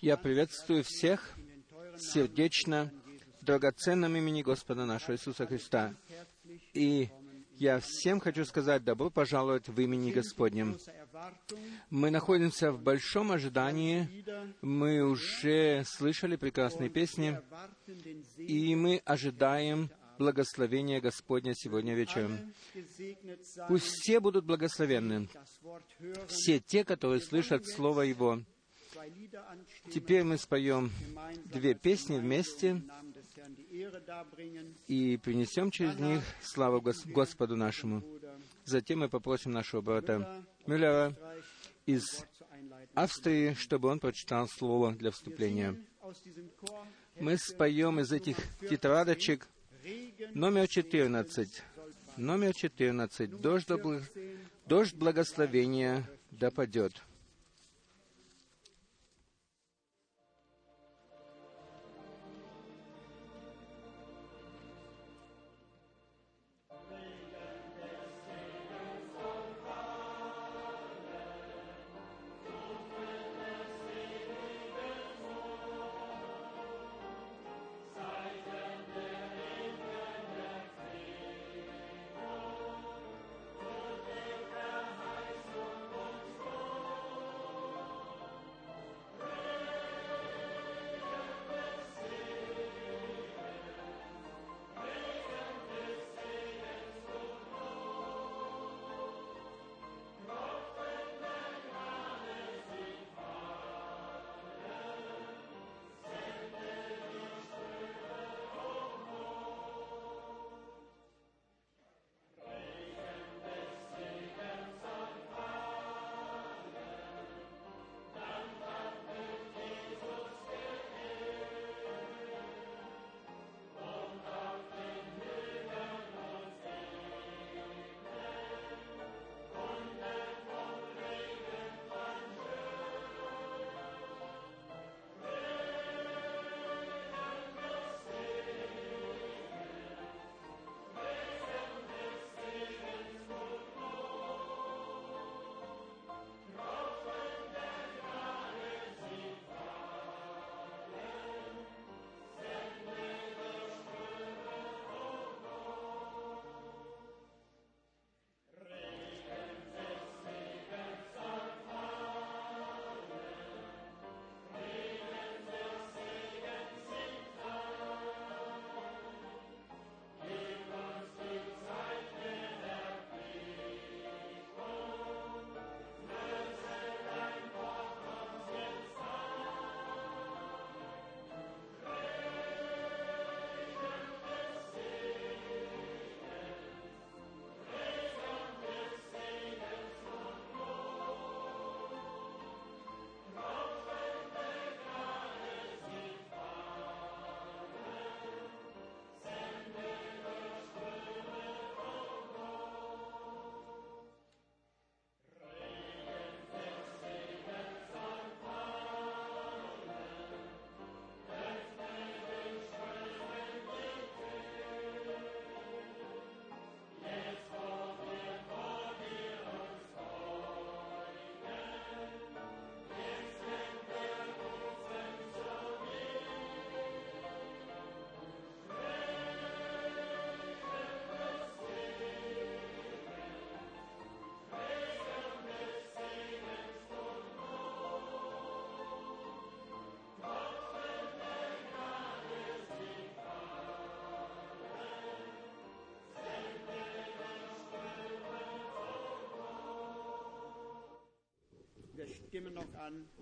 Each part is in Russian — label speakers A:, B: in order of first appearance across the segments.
A: Я приветствую всех сердечно в драгоценном имени Господа нашего Иисуса Христа. И я всем хочу сказать добро пожаловать в имени Господнем. Мы находимся в большом ожидании. Мы уже слышали прекрасные песни, и мы ожидаем благословения Господня сегодня вечером. Пусть все будут благословенны, все те, которые слышат Слово Его. Теперь мы споем две песни вместе и принесем через них славу Господу нашему. Затем мы попросим нашего брата Мюллера из Австрии, чтобы он прочитал слово для вступления. Мы споем из этих тетрадочек номер 14. Номер 14. Дождь, дождь благословения да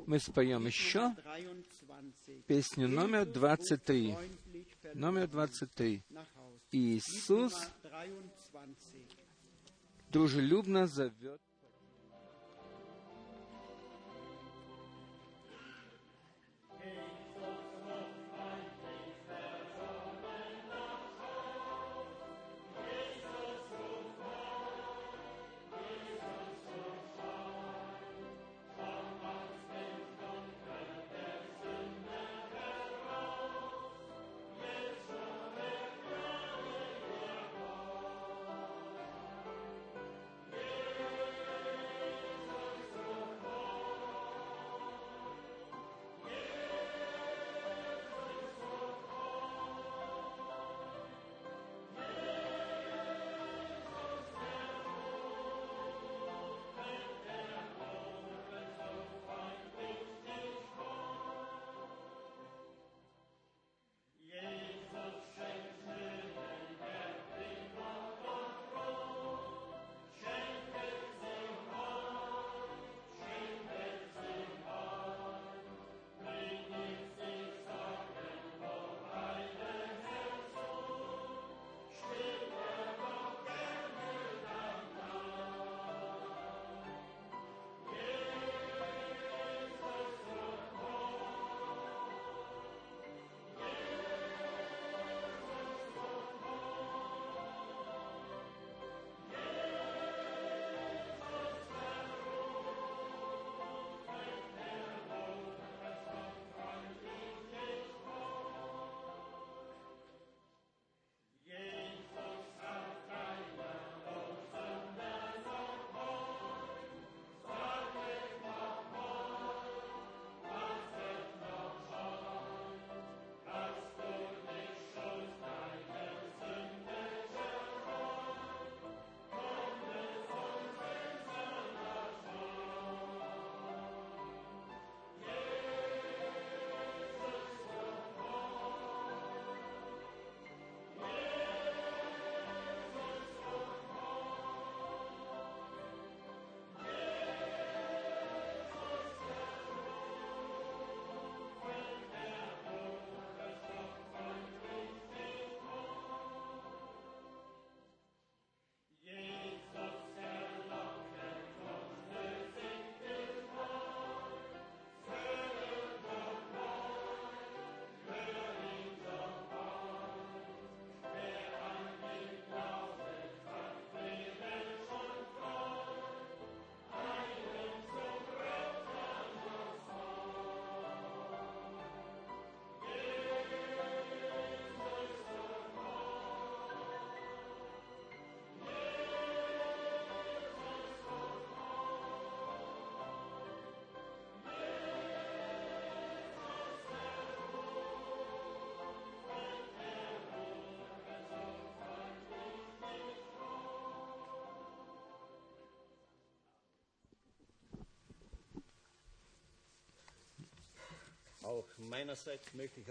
A: Мы споем еще песню номер 23. Номер 23. Иисус дружелюбно зовет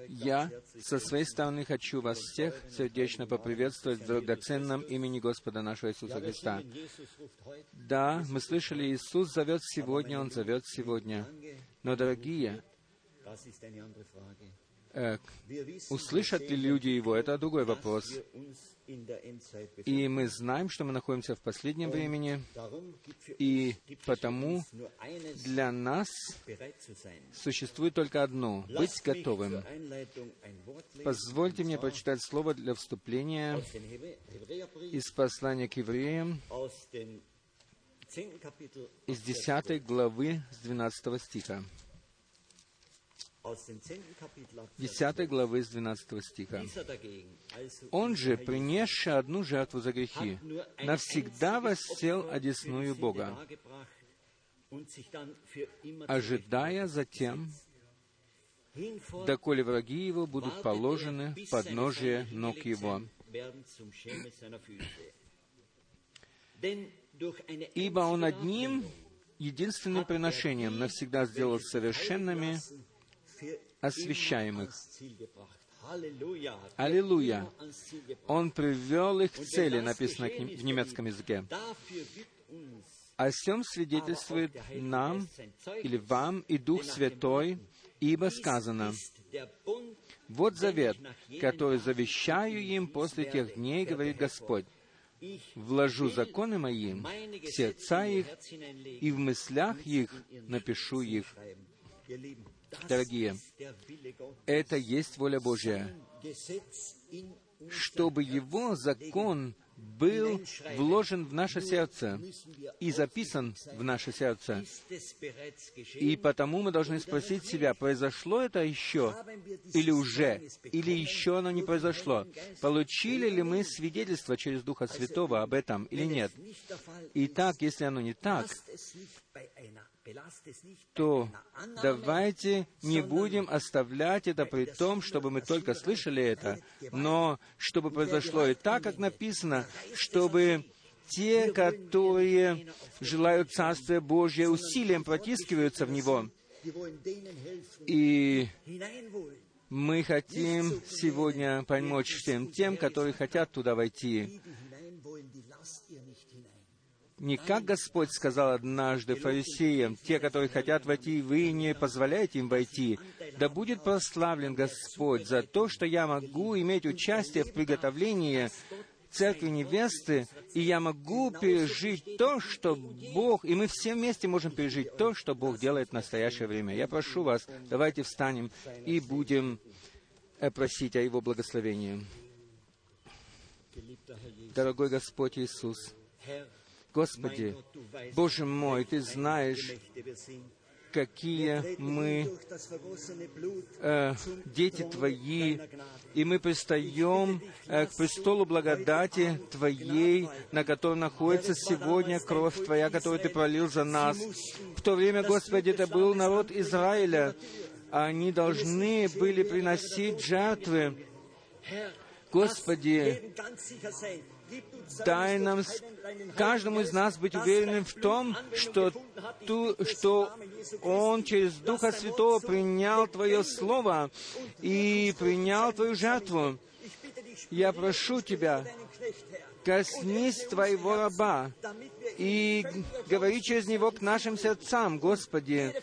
A: Я со своей стороны хочу вас всех сердечно поприветствовать в драгоценном имени Господа нашего Иисуса Христа. Да, мы слышали, Иисус зовет сегодня, Он зовет сегодня. Но, дорогие, услышат ли люди Его, это другой вопрос. И мы знаем, что мы находимся в последнем времени, и потому для нас существует только одно — быть готовым. Позвольте мне прочитать слово для вступления из послания к евреям, из 10 главы, с 12 стиха. 10 главы с 12 стиха. «Он же, принесший одну жертву за грехи, навсегда воссел одесную Бога, ожидая затем, доколе враги его будут положены в подножие ног его. Ибо он одним единственным приношением навсегда сделал совершенными освящаемых. Аллилуйя! Он привел их к цели, написано в немецком языке. О всем свидетельствует нам или вам и Дух Святой, ибо сказано, «Вот завет, который завещаю им после тех дней, говорит Господь, вложу законы мои в сердца их, и в мыслях их напишу их». Дорогие, это есть воля Божья, чтобы Его закон был вложен в наше сердце и записан в наше сердце. И потому мы должны спросить себя, произошло это еще или уже, или еще оно не произошло? Получили ли мы свидетельство через Духа Святого об этом или нет? Итак, если оно не так, то давайте не будем оставлять это при том, чтобы мы только слышали это, но чтобы произошло и так, как написано, чтобы те, которые желают Царствия Божье, усилием протискиваются в него. И мы хотим сегодня помочь всем тем, которые хотят туда войти не как Господь сказал однажды фарисеям, те, которые хотят войти, вы не позволяете им войти. Да будет прославлен Господь за то, что я могу иметь участие в приготовлении церкви невесты, и я могу пережить то, что Бог, и мы все вместе можем пережить то, что Бог делает в настоящее время. Я прошу вас, давайте встанем и будем э, просить о Его благословении. Дорогой Господь Иисус, Господи, Боже мой, Ты знаешь, какие мы э, дети Твои, и мы пристаем э, к престолу благодати Твоей, на котором находится сегодня кровь Твоя, которую Ты пролил за нас. В то время, Господи, это был народ Израиля. Они должны были приносить жертвы. Господи, дай нам каждому из нас быть уверенным в том, что, ту, что Он через Духа Святого принял Твое Слово и принял Твою жертву. Я прошу Тебя, коснись Твоего раба и говори через него к нашим сердцам, Господи,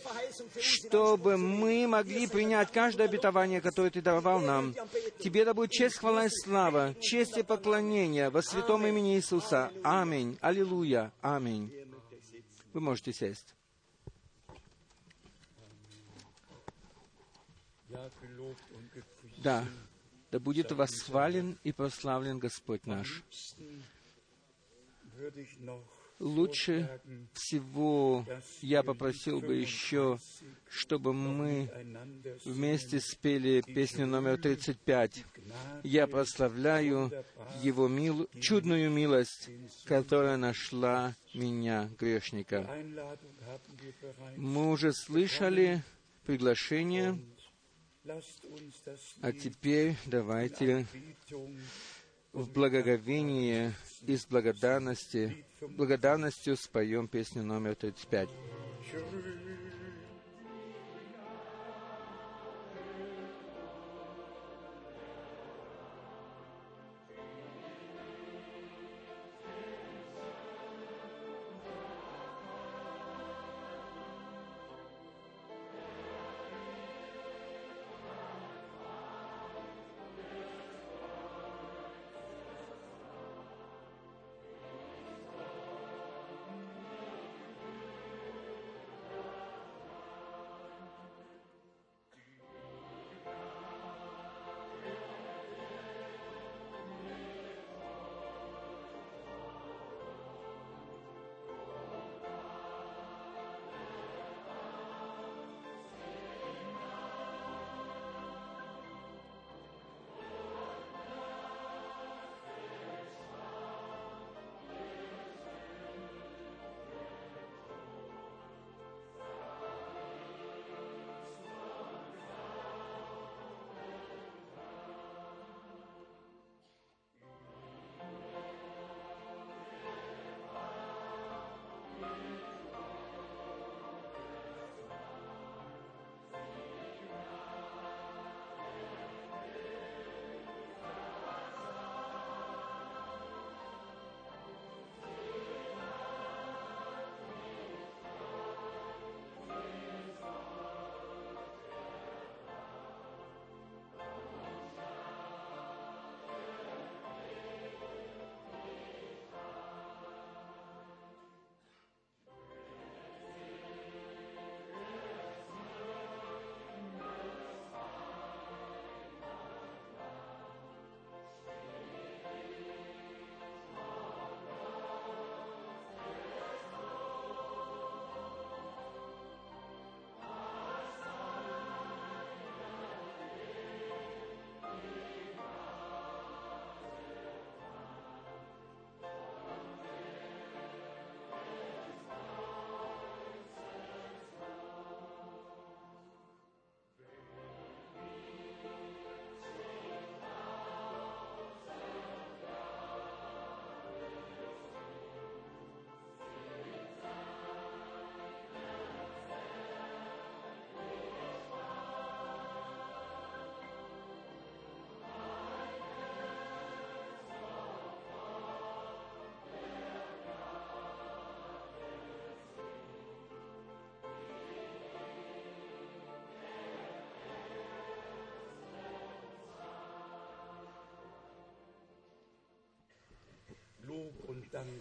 A: чтобы мы могли принять каждое обетование, которое Ты давал нам. Тебе да будет честь, хвала и слава, честь и поклонение во святом имени Иисуса. Аминь. Аллилуйя. Аминь. Вы можете сесть. Да, да будет восхвален и прославлен Господь наш. Лучше всего я попросил бы еще, чтобы мы вместе спели песню номер 35. Я прославляю Его мил... чудную милость, которая нашла меня, грешника. Мы уже слышали приглашение а теперь давайте в благоговении и с благодарности, благодарностью споем песню номер 35.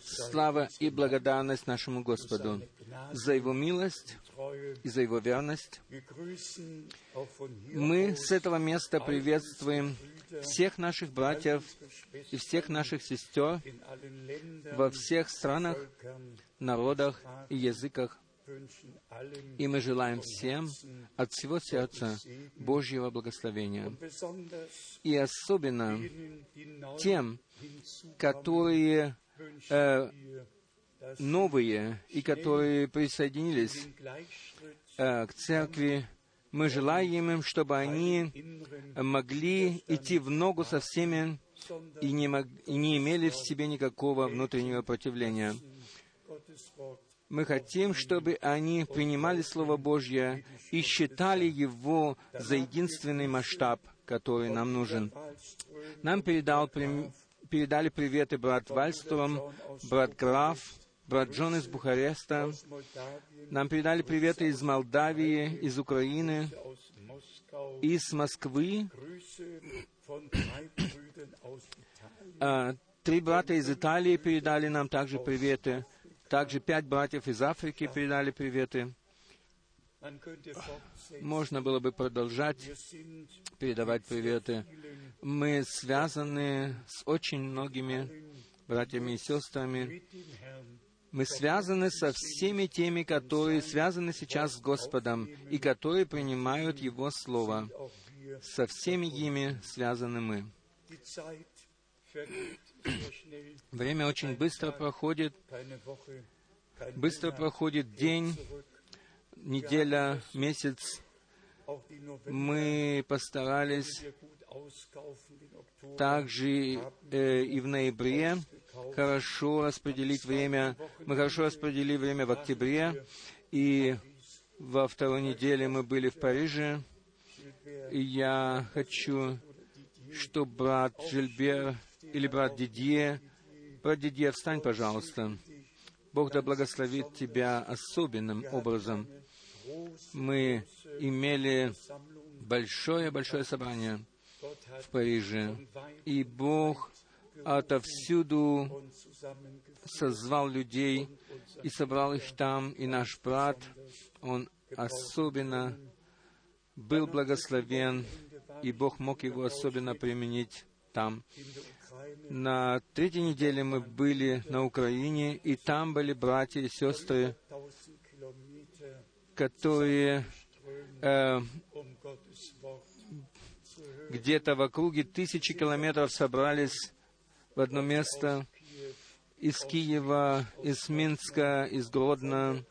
A: Слава и благодарность нашему Господу за Его милость и за Его верность. Мы с этого места приветствуем всех наших братьев и всех наших сестер во всех странах, народах и языках. И мы желаем всем от всего сердца Божьего благословения. И особенно тем, которые э, новые и которые присоединились э, к церкви, мы желаем им, чтобы они могли идти в ногу со всеми и не, мог, и не имели в себе никакого внутреннего противления. Мы хотим, чтобы они принимали Слово Божье и считали его за единственный масштаб, который нам нужен. Нам передал, передали приветы брат Вальстром, брат Граф, брат Джон из Бухареста. Нам передали приветы из Молдавии, из Украины, из Москвы. А, три брата из Италии передали нам также приветы. Также пять братьев из Африки передали приветы. Можно было бы продолжать передавать приветы. Мы связаны с очень многими братьями и сестрами. Мы связаны со всеми теми, которые связаны сейчас с Господом и которые принимают Его Слово. Со всеми ими связаны мы. Время очень быстро проходит. Быстро проходит день, неделя, месяц. Мы постарались также э, и в ноябре хорошо распределить время. Мы хорошо распределили время в октябре, и во второй неделе мы были в Париже. И я хочу, чтобы брат Жильбер или брат Дидье, брат Дидье, встань, пожалуйста. Бог да благословит тебя особенным образом. Мы имели большое-большое собрание в Париже, и Бог отовсюду созвал людей и собрал их там, и наш брат, он особенно был благословен, и Бог мог его особенно применить там. На третьей неделе мы были на Украине, и там были братья и сестры, которые э, где-то в округе тысячи километров собрались в одно место из Киева, из Минска, из Гродно,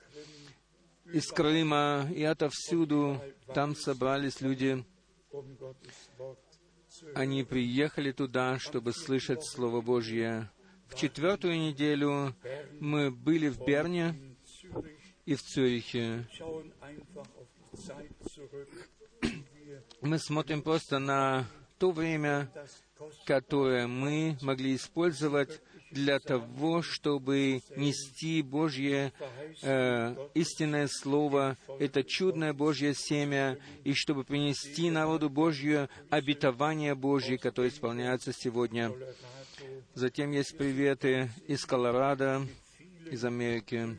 A: из Крыма и отовсюду. Там собрались люди. Они приехали туда, чтобы слышать Слово Божье. В четвертую неделю мы были в Берне и в Цюрихе. Мы смотрим просто на то время, которое мы могли использовать для того, чтобы нести Божье э, истинное Слово, это чудное Божье семя, и чтобы принести народу Божью обетование Божье, которое исполняется сегодня. Затем есть приветы из Колорадо, из Америки.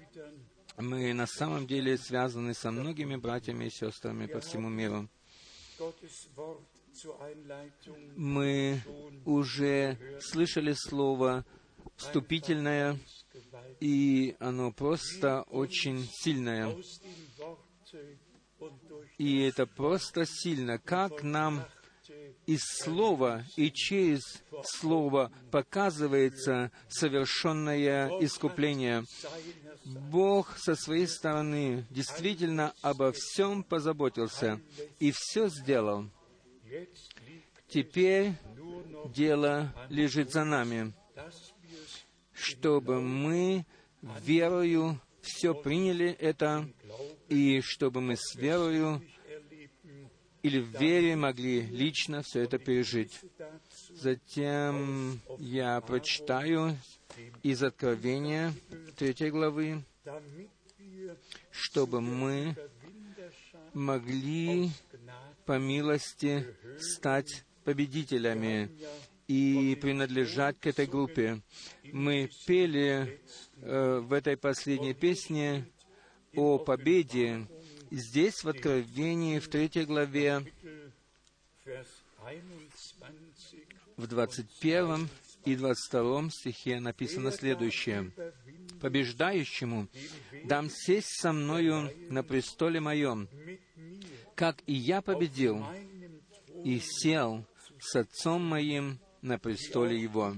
A: Мы на самом деле связаны со многими братьями и сестрами по всему миру. Мы уже слышали слово вступительное, и оно просто очень сильное. И это просто сильно. Как нам из Слова и через Слово показывается совершенное искупление. Бог со своей стороны действительно обо всем позаботился и все сделал. Теперь дело лежит за нами, чтобы мы верою все приняли это, и чтобы мы с верою или в вере могли лично все это пережить. Затем я прочитаю из Откровения третьей главы, чтобы мы могли по милости стать победителями. и принадлежать к этой группе. Мы пели э, в этой последней песне о победе. Здесь, в Откровении, в третьей главе, в 21 и 22 стихе написано следующее. «Побеждающему дам сесть со мною на престоле моем, как и я победил, и сел с отцом моим на престоле его».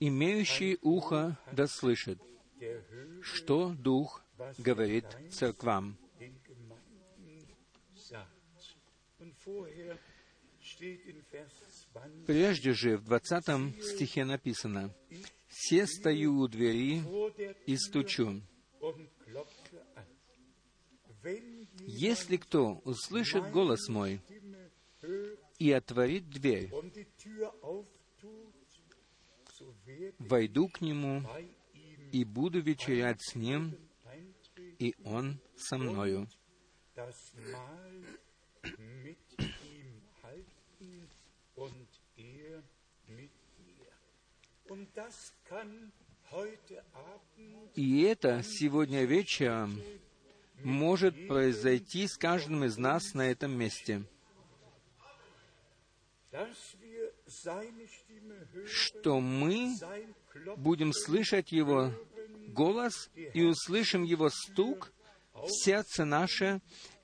A: Имеющий ухо да слышит, что Дух говорит церквам. Прежде же в 20 стихе написано, «Се стою у двери и стучу. Если кто услышит голос мой и отворит дверь, войду к нему и буду вечерять с ним, и он со мною. И это сегодня вечером может произойти с каждым из нас на этом месте. Что мы будем слышать Его голос и услышим Его стук в сердце наше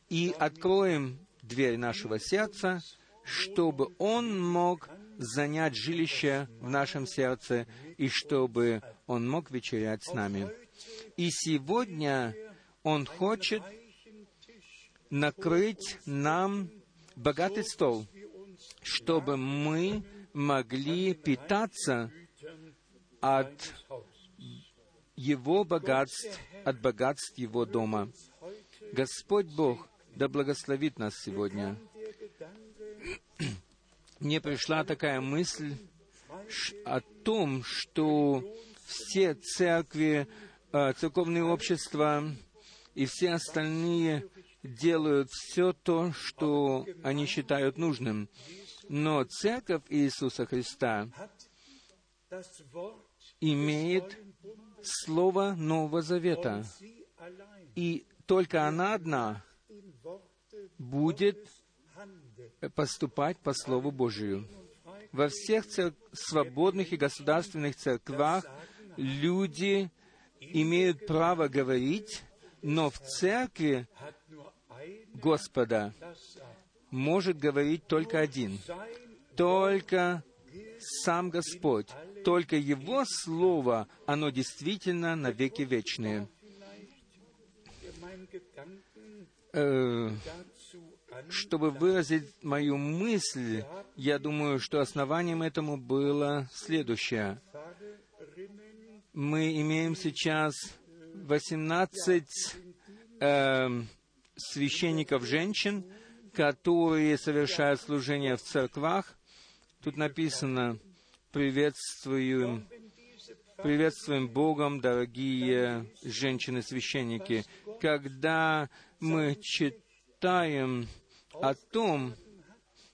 A: и откроем дверь нашего сердца, чтобы Он мог занять жилище в нашем сердце и чтобы Он мог вечерять с нами. И сегодня Он хочет накрыть нам богатый стол, чтобы мы могли питаться от Его богатств, от богатств Его дома. Господь Бог да благословит нас сегодня. Мне пришла такая мысль о том, что все церкви, э, церковные общества и все остальные делают все то, что они считают нужным. Но Церковь Иисуса Христа имеет Слово Нового Завета. И только она одна будет поступать по Слову Божию. Во всех цер... свободных и государственных церквах люди имеют право говорить, но в церкви Господа может говорить только один. Только сам Господь. Только Его Слово, оно действительно навеки вечное. Э, чтобы выразить мою мысль, я думаю, что основанием этому было следующее. Мы имеем сейчас 18 э, священников женщин, которые совершают служение в церквах. Тут написано «Приветствуем, приветствуем Богом, дорогие женщины-священники». Когда мы читаем о том,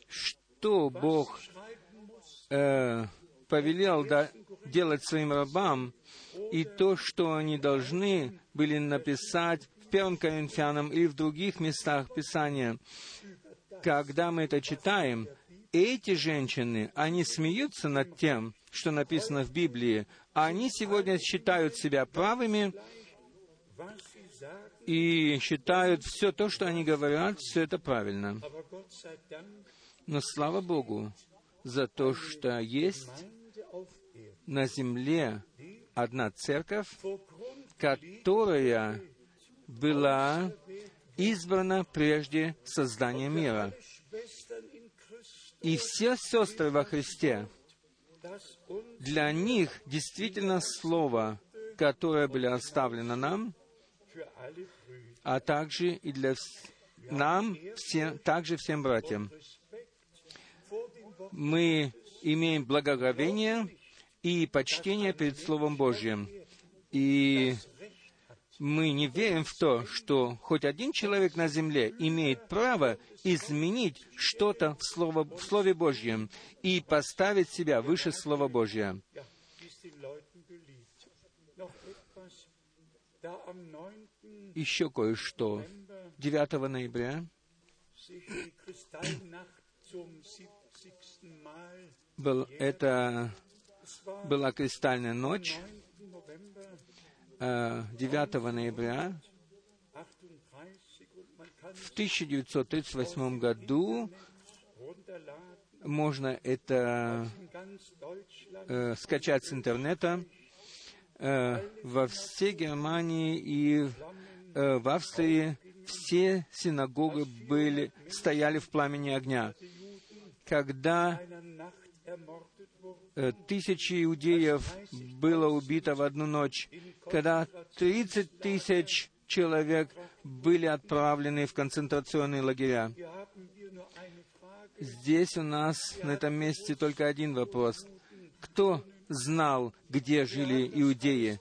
A: что Бог э, повелел да, делать своим рабам, и то, что они должны были написать в Первом Коринфянам и в других местах Писания. Когда мы это читаем, эти женщины, они смеются над тем, что написано в Библии, а они сегодня считают себя правыми и считают все то, что они говорят, все это правильно. Но слава Богу за то, что есть на земле одна церковь, которая была избрана прежде создания мира. И все сестры во Христе, для них действительно Слово, которое было оставлено нам, а также и для нам, всем, также всем братьям. Мы имеем благоговение и почтение перед Словом Божьим. И мы не верим в то, что хоть один человек на земле имеет право изменить что-то в, Слово, в Слове Божьем и поставить себя выше Слова Божьего. Еще кое-что. 9 ноября был, это была кристальная ночь, 9 э, ноября в 1938 году можно это э, скачать с интернета. Э, во всей Германии и э, в Австрии все синагоги были, стояли в пламени огня. Когда тысячи иудеев было убито в одну ночь, когда 30 тысяч человек были отправлены в концентрационные лагеря. Здесь у нас на этом месте только один вопрос. Кто знал, где жили иудеи?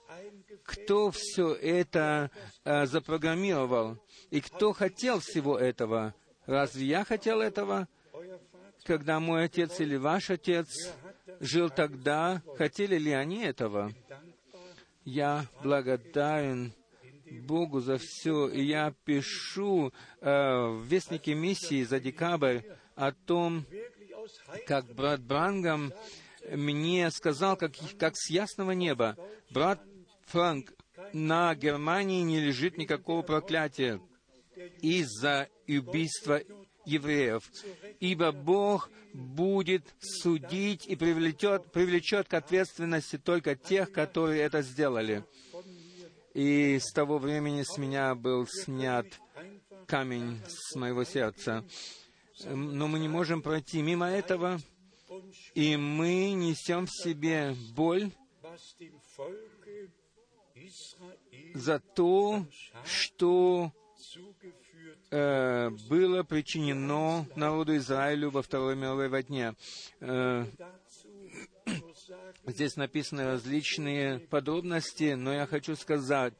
A: Кто все это э, запрограммировал? И кто хотел всего этого? Разве я хотел этого? Когда мой отец или ваш отец жил тогда, хотели ли они этого? Я благодарен Богу за все, и я пишу э, в Вестнике миссии за декабрь о том, как брат Брангам мне сказал, как, как с ясного неба, брат Франк, на Германии не лежит никакого проклятия из-за убийства евреев, ибо Бог будет судить и привлечет, привлечет к ответственности только тех, которые это сделали. И с того времени с меня был снят камень с моего сердца. Но мы не можем пройти мимо этого, и мы несем в себе боль за то, что э, было причинено народу Израилю во Второй мировой войне. Э, Здесь написаны различные подробности, но я хочу сказать,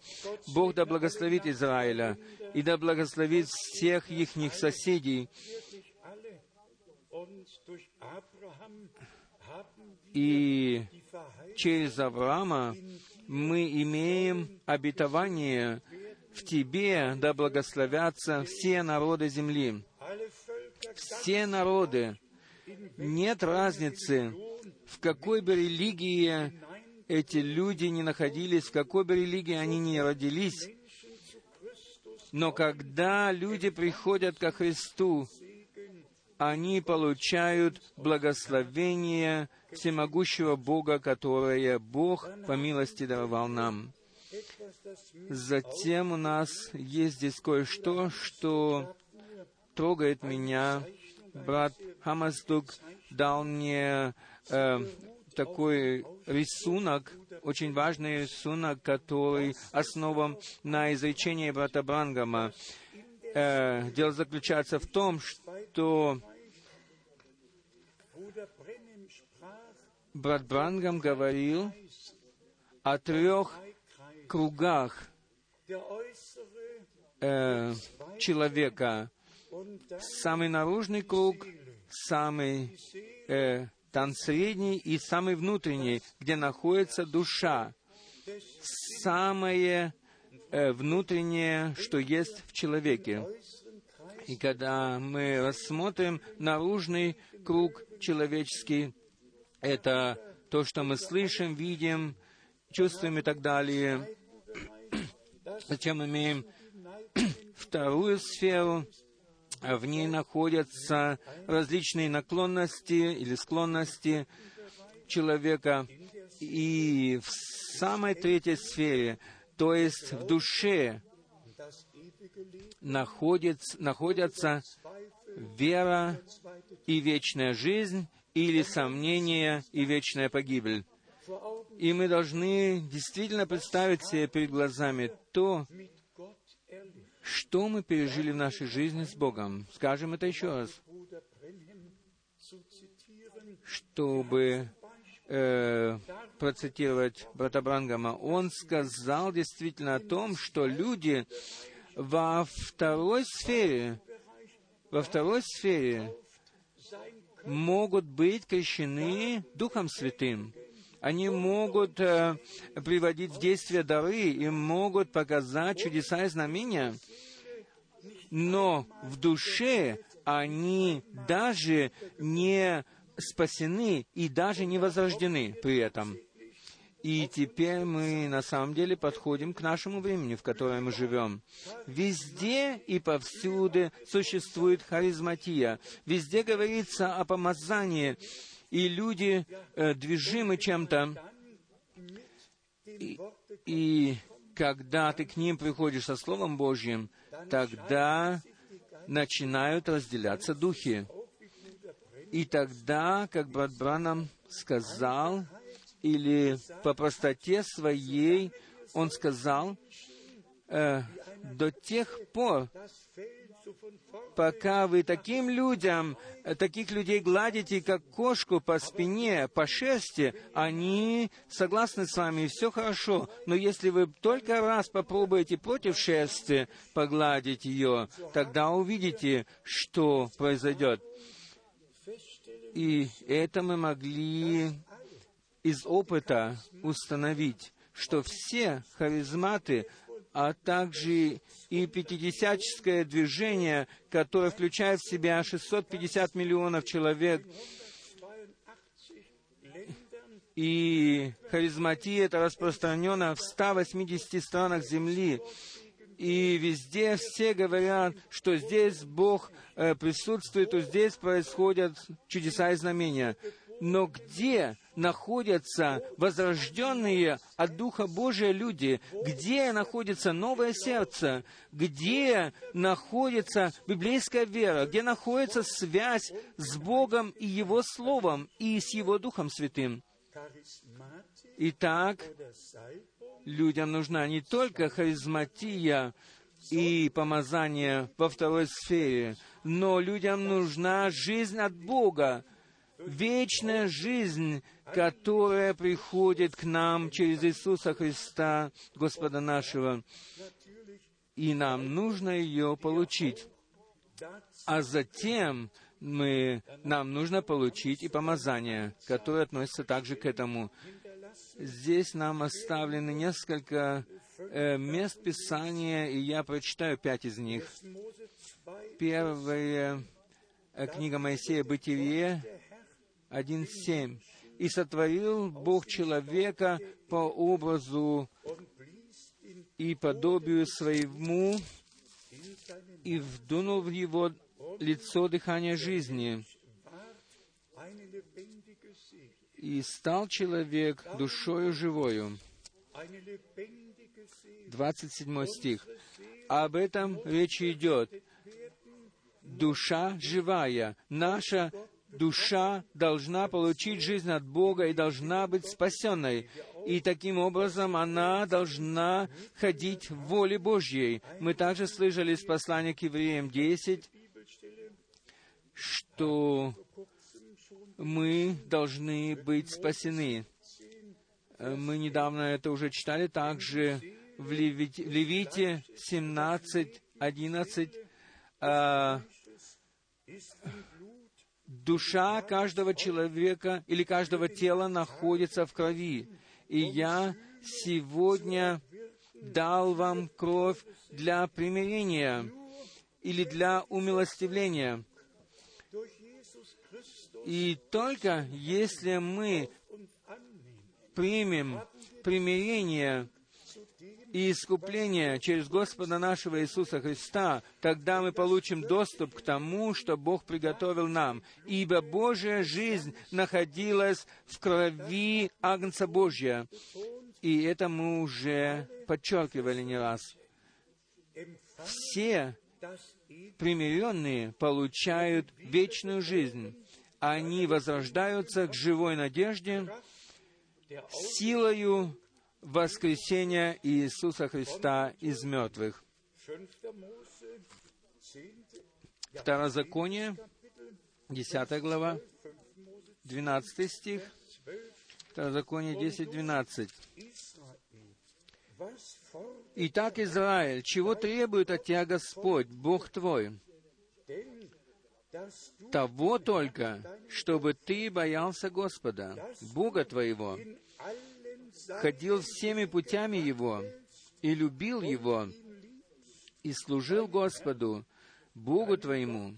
A: Бог да благословит Израиля и да благословит всех их соседей. И через Авраама мы имеем обетование в тебе да благословятся все народы земли. Все народы. Нет разницы, в какой бы религии эти люди не находились, в какой бы религии они ни родились. Но когда люди приходят ко Христу, они получают благословение всемогущего Бога, которое Бог по милости давал нам. Затем у нас есть здесь кое-что, что трогает меня. Брат Хамастук дал мне э, такой рисунок, очень важный рисунок, который основан на изречении брата Брангама. Э, дело заключается в том, что брат Брангам говорил о трех кругах э, человека. Самый наружный круг, самый э, там средний и самый внутренний, где находится душа. Самое э, внутреннее, что есть в человеке. И когда мы рассмотрим наружный круг человеческий, это то, что мы слышим, видим, чувствуем и так далее. Затем имеем вторую сферу, в ней находятся различные наклонности или склонности человека. И в самой третьей сфере, то есть в душе, находится, находятся вера и вечная жизнь, или сомнение и вечная погибель. И мы должны действительно представить себе перед глазами то, что мы пережили в нашей жизни с Богом. Скажем это еще раз. Чтобы э, процитировать брата Брангама, он сказал действительно о том, что люди во второй сфере, во второй сфере могут быть крещены Духом Святым. Они могут э, приводить в действие дары и могут показать чудеса и знамения, но в душе они даже не спасены и даже не возрождены при этом. И теперь мы на самом деле подходим к нашему времени, в котором мы живем. Везде и повсюду существует харизматия. Везде говорится о помазании, и люди э, движимы чем-то. И, и когда ты к ним приходишь со Словом Божьим, тогда начинают разделяться духи. И тогда, как брат Бранам сказал, или по простоте своей, он сказал, э, до тех пор, пока вы таким людям, э, таких людей гладите, как кошку по спине, по шерсти, они согласны с вами, и все хорошо. Но если вы только раз попробуете против шерсти погладить ее, тогда увидите, что произойдет. И это мы могли из опыта установить, что все харизматы, а также и пятидесятческое движение, которое включает в себя 650 миллионов человек, и харизматия это распространена в 180 странах Земли. И везде все говорят, что здесь Бог э, присутствует, то здесь происходят чудеса и знамения но где находятся возрожденные от Духа Божия люди, где находится новое сердце, где находится библейская вера, где находится связь с Богом и Его Словом и с Его Духом Святым. Итак, людям нужна не только харизматия и помазание во второй сфере, но людям нужна жизнь от Бога, вечная жизнь, которая приходит к нам через Иисуса Христа, Господа нашего. И нам нужно ее получить. А затем мы, нам нужно получить и помазание, которое относится также к этому. Здесь нам оставлены несколько э, мест Писания, и я прочитаю пять из них. Первая э, книга Моисея «Бытие», 1.7. «И сотворил Бог человека по образу и подобию своему, и вдунул в его лицо дыхание жизни. И стал человек душою живою». 27 стих. Об этом речь идет. Душа живая, наша душа должна получить жизнь от Бога и должна быть спасенной. И таким образом она должна ходить в воле Божьей. Мы также слышали из послания к евреям 10, что мы должны быть спасены. Мы недавно это уже читали также в Левите, Левите 17, 11. А, душа каждого человека или каждого тела находится в крови. И я сегодня дал вам кровь для примирения или для умилостивления. И только если мы примем примирение и искупление через Господа нашего Иисуса Христа, тогда мы получим доступ к тому, что Бог приготовил нам. Ибо Божья жизнь находилась в крови Агнца Божья. И это мы уже подчеркивали не раз. Все примиренные получают вечную жизнь. Они возрождаются к живой надежде силою воскресения Иисуса Христа из мертвых. Второзаконие, 10 глава, 12 стих, Второзаконие 10.12.
B: Israel, was fordert
A: Итак, Израиль, чего требует от тебя Господь, Бог твой? Того только, чтобы ты боялся Господа, Бога твоего, ходил всеми путями Его и любил Его, и служил Господу, Богу твоему,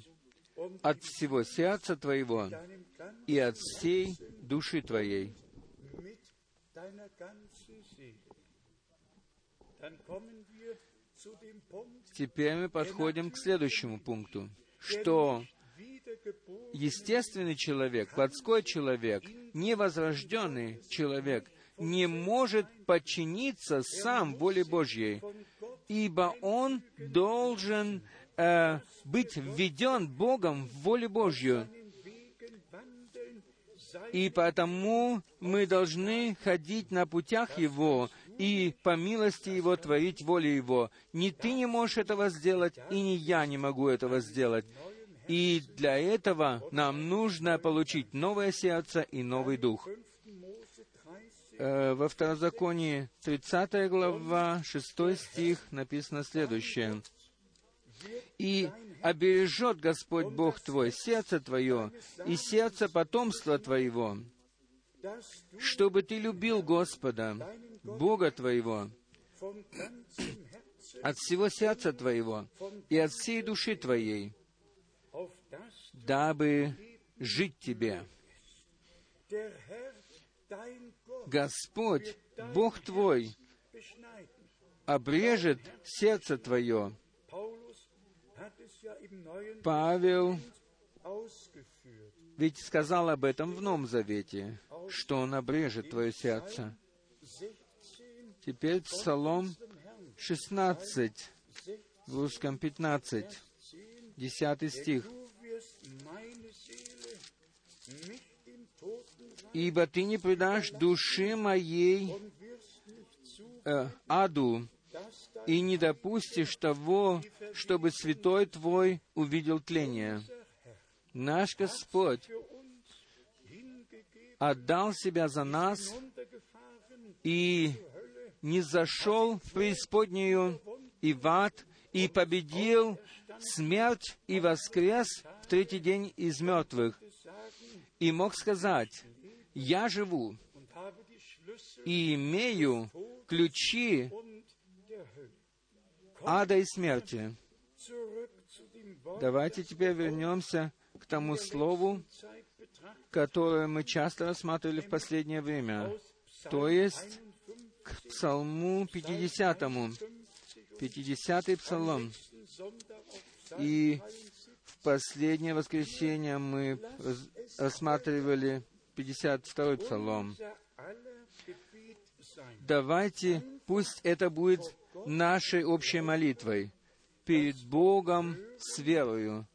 A: от всего сердца твоего и от всей души твоей. Теперь мы подходим к следующему пункту, что естественный человек, плотской человек, невозрожденный человек не может подчиниться сам воле Божьей, ибо он должен э, быть введен Богом в волю Божью. И потому мы должны ходить на путях Его и по милости Его творить волю Его. Ни ты не можешь этого сделать, и ни я не могу этого сделать. И для этого нам нужно получить новое сердце и новый дух.
B: 5. Mose 30,
A: Э, Во Второзаконии 30 глава, 6 стих написано следующее. «И обережет Господь Бог твой сердце твое и сердце потомства твоего, чтобы ты любил Господа, Бога твоего, от всего сердца твоего и от всей души твоей, дабы жить тебе. Господь, Бог твой, обрежет сердце твое. Павел ведь сказал об этом в Новом Завете, что Он обрежет твое сердце.
B: 16,
A: Теперь Псалом
B: dem Herrn,
A: 16,
B: 16,
A: в русском 15, 10 стих. «Ибо ты не предашь души моей э, аду, и не допустишь того, чтобы святой твой увидел тление». Наш Господь отдал себя за нас и не зашел в преисподнюю и в ад, и победил смерть и воскрес в третий день из мертвых, и мог сказать, «Я живу и имею ключи ада и смерти». Давайте теперь вернемся к тому слову, которое мы часто рассматривали в последнее время, то есть
B: 51,
A: к Псалму 50, 50-й Псалом. И
B: 73.
A: в последнее воскресенье мы рассматривали 52-й Псалом. Давайте, пусть это будет нашей общей молитвой перед Богом с верою,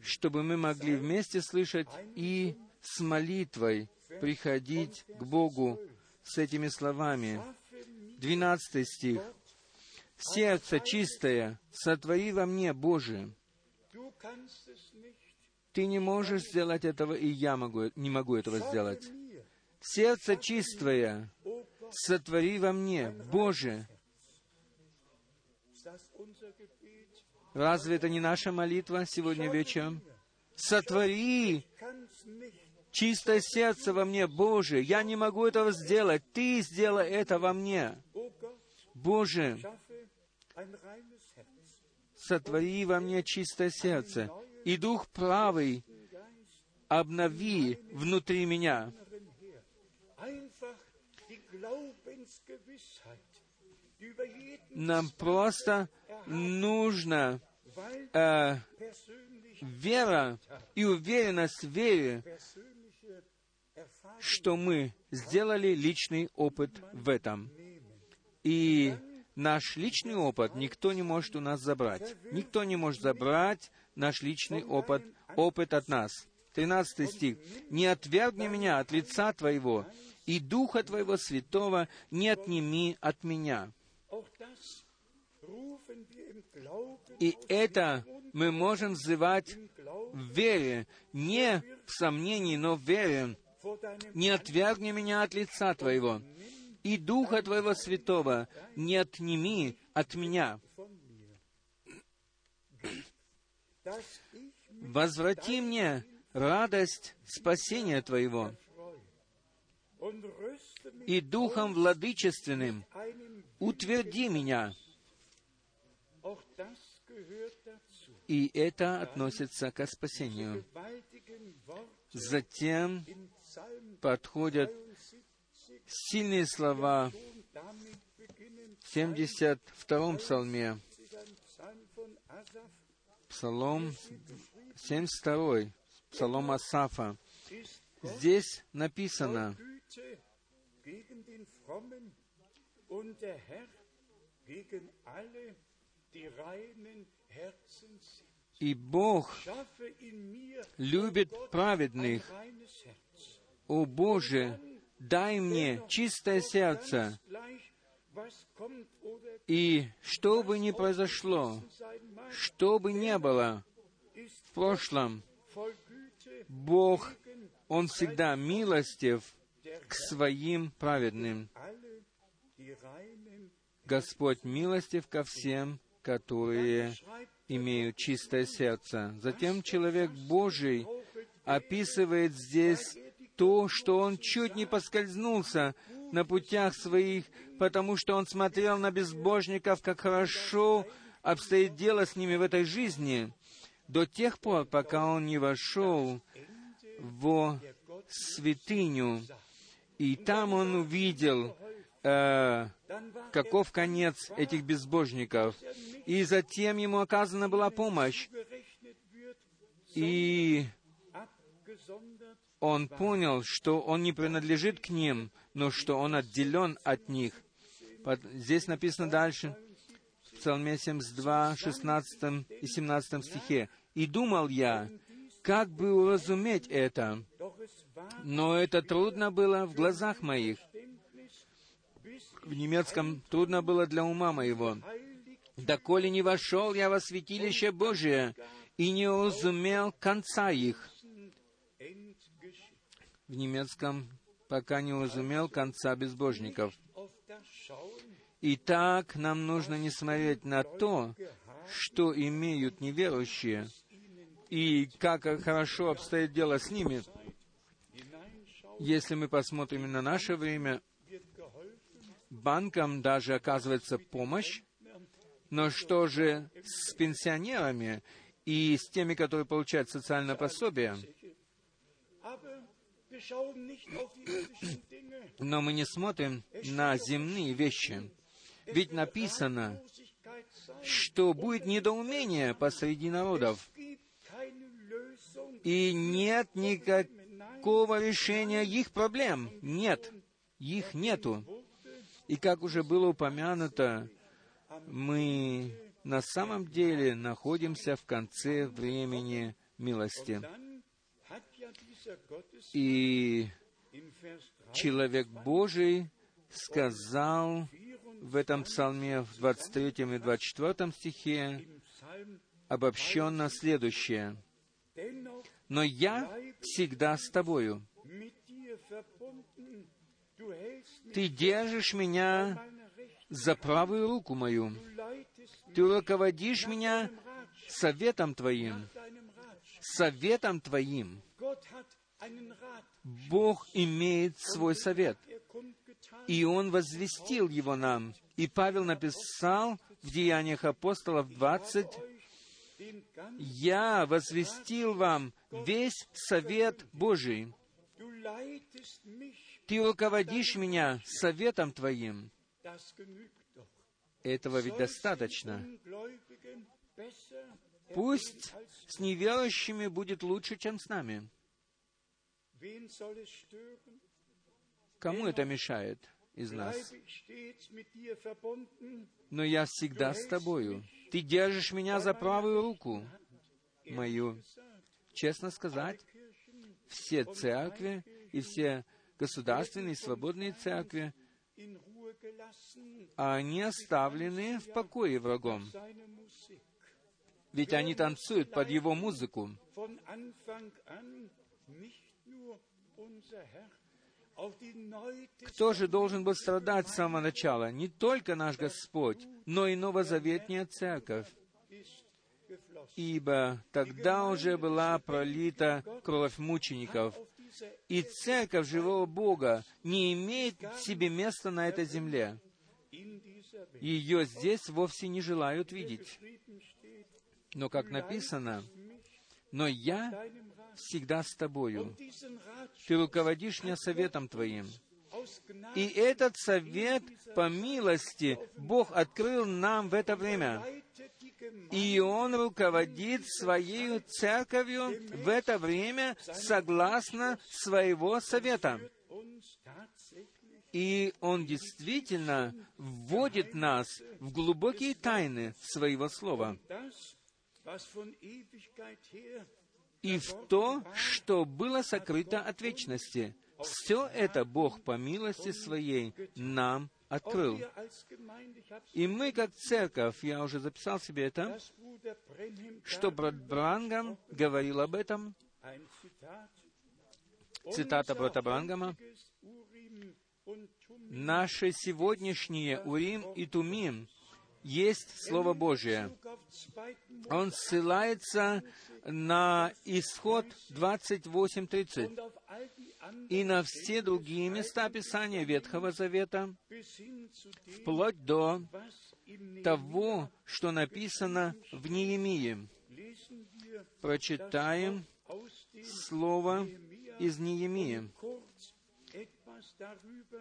A: чтобы мы могли вместе слышать и с молитвой приходить к Богу с этими словами.
B: Schaffe mir
A: 12 стих. «Сердце чистое, сотвори во мне, Боже». Ты не можешь сделать этого, и я могу, не могу этого сделать. Сердце чистое, сотвори во мне, Боже. Разве это не наша молитва сегодня вечером? Сотвори чистое сердце во мне, Боже. Я не могу этого сделать. Ты сделай это во мне. Боже, сотвори во мне чистое сердце. И Дух правый обнови внутри меня. Нам просто
B: weil
A: э, вера и уверенность в вере, что мы сделали личный опыт в этом. И наш личный опыт никто не может у нас забрать. Никто не может забрать наш личный опыт, опыт от нас. 13 стих. «Не отвергни меня от лица Твоего, и Духа Твоего Святого не отними от меня». И это мы можем взывать в вере, не в сомнении, но в вере, не отвергни меня от лица Твоего, и Духа Твоего Святого не отними от меня. Возврати мне радость спасения Твоего, и Духом Владычественным утверди меня. И это относится к спасению. Затем подходят
B: 73
A: сильные слова в 72-м псалме. Псалом 72, псалом Асафа. Здесь написано. «И Бог любит праведных. О Боже, дай мне чистое сердце, И что бы ни произошло, что бы ни было в прошлом, Бог, Он всегда милостив к своим праведным. Господь милостив ко всем, которые имеют чистое сердце. Затем человек Божий описывает здесь то, что он чуть не поскользнулся на путях своих, потому что он смотрел на безбожников, как хорошо обстоит дело с ними в этой жизни, до тех пор, пока он не вошел во святыню, и там он увидел, э, каков конец этих безбожников. И затем ему оказана была помощь, и он понял, что он не принадлежит к ним, но что он отделен от них. Здесь написано дальше, в Псалме 72, 16 и 17 стихе. «И думал я, как бы уразуметь это, но это трудно было в глазах моих». В немецком трудно было для ума моего. «Доколе не вошел я во святилище Божие и не уразумел конца их». В немецком «пока не уразумел конца безбожников». Итак, нам нужно не смотреть на то, что имеют неверующие, и как хорошо обстоит дело с ними. Если мы посмотрим на наше время, банкам даже оказывается помощь, но что же с пенсионерами и с теми, которые получают социальное пособие? Но мы не смотрим на земные вещи. Ведь написано, что будет недоумение посреди народов, и нет никакого решения их проблем. Нет, их нету. И как уже было упомянуто, мы на самом деле находимся в конце времени милости. И
B: im Vers 3
A: человек Божий сказал в этом псалме в 23 и 24 стихе обобщенно следующее. «Но я всегда с тобою. Ты держишь меня за правую руку мою. Ты руководишь меня советом Твоим. Советом Твоим. Бог имеет свой совет, и Он возвестил его нам. И Павел написал в Деяниях апостолов 20,
B: euch den ganzen,
A: «Я возвестил вам весь совет Божий. Ты руководишь меня советом Твоим». Этого ведь достаточно. Пусть с неверующими будет лучше, чем с нами. Кому это мешает из нас? Но я всегда с тобою. Ты держишь меня за правую руку мою. Честно сказать, все церкви и все государственные свободные церкви, они оставлены в покое врагом. Ведь они танцуют под его музыку. Кто же должен был страдать с самого начала? Не только наш Господь, но и новозаветняя церковь. Ибо тогда уже была пролита кровь мучеников, и церковь живого Бога не имеет себе места на этой земле. Ее здесь вовсе не желают видеть. Но, как написано, «Но я всегда с тобою. Ты руководишь меня советом Твоим». И этот совет по милости Бог открыл нам в это время. И Он руководит Своей церковью в это время согласно Своего совета. И Он действительно вводит нас в глубокие тайны Своего Слова и в то, что было сокрыто от вечности. Все это Бог по милости Своей нам открыл. И мы, как церковь, я уже записал себе это, что брат Брангам говорил об этом. Цитата брата Брангама. «Наше сегодняшнее Урим и Тумим есть Слово Божие».
B: Bezug auf 2. Mose
A: Он ссылается на исход 28.30
B: und auf all die anderen
A: и на все другие места Писания Ветхого Завета, вплоть до того, что написано в Неемии. Прочитаем слово из Неемии,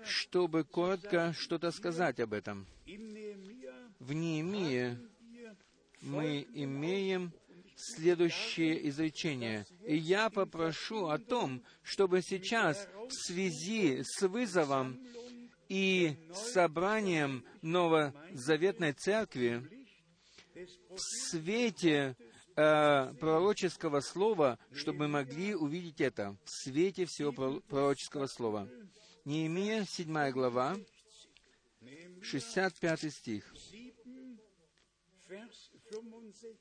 A: чтобы коротко что-то сказать об этом. В Неемии мы имеем следующее изречение. «И я попрошу о том, чтобы сейчас в связи с вызовом и собранием новозаветной церкви в свете э, пророческого слова, чтобы мы могли увидеть это, в свете всего про- пророческого слова. Неемия, 7 глава, 65 стих.
B: 7, Vers 65.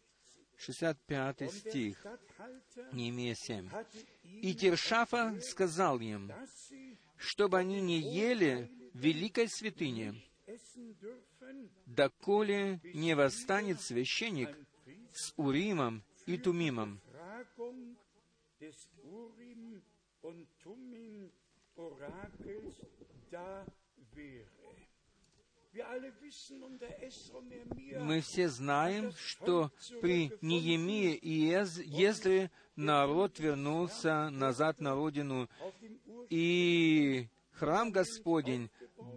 A: 65
B: Und der
A: стих. Неемия 7.
B: hatte
A: И Тершафа сказал им, чтобы они не ели великой
B: dürfen,
A: доколе не восстанет священник с Уримом и Тумимом.
B: Und Tumim Orakels da wäre.
A: Мы все знаем, что при Неемии и Ез- Ездре народ вернулся назад на родину, и храм Господень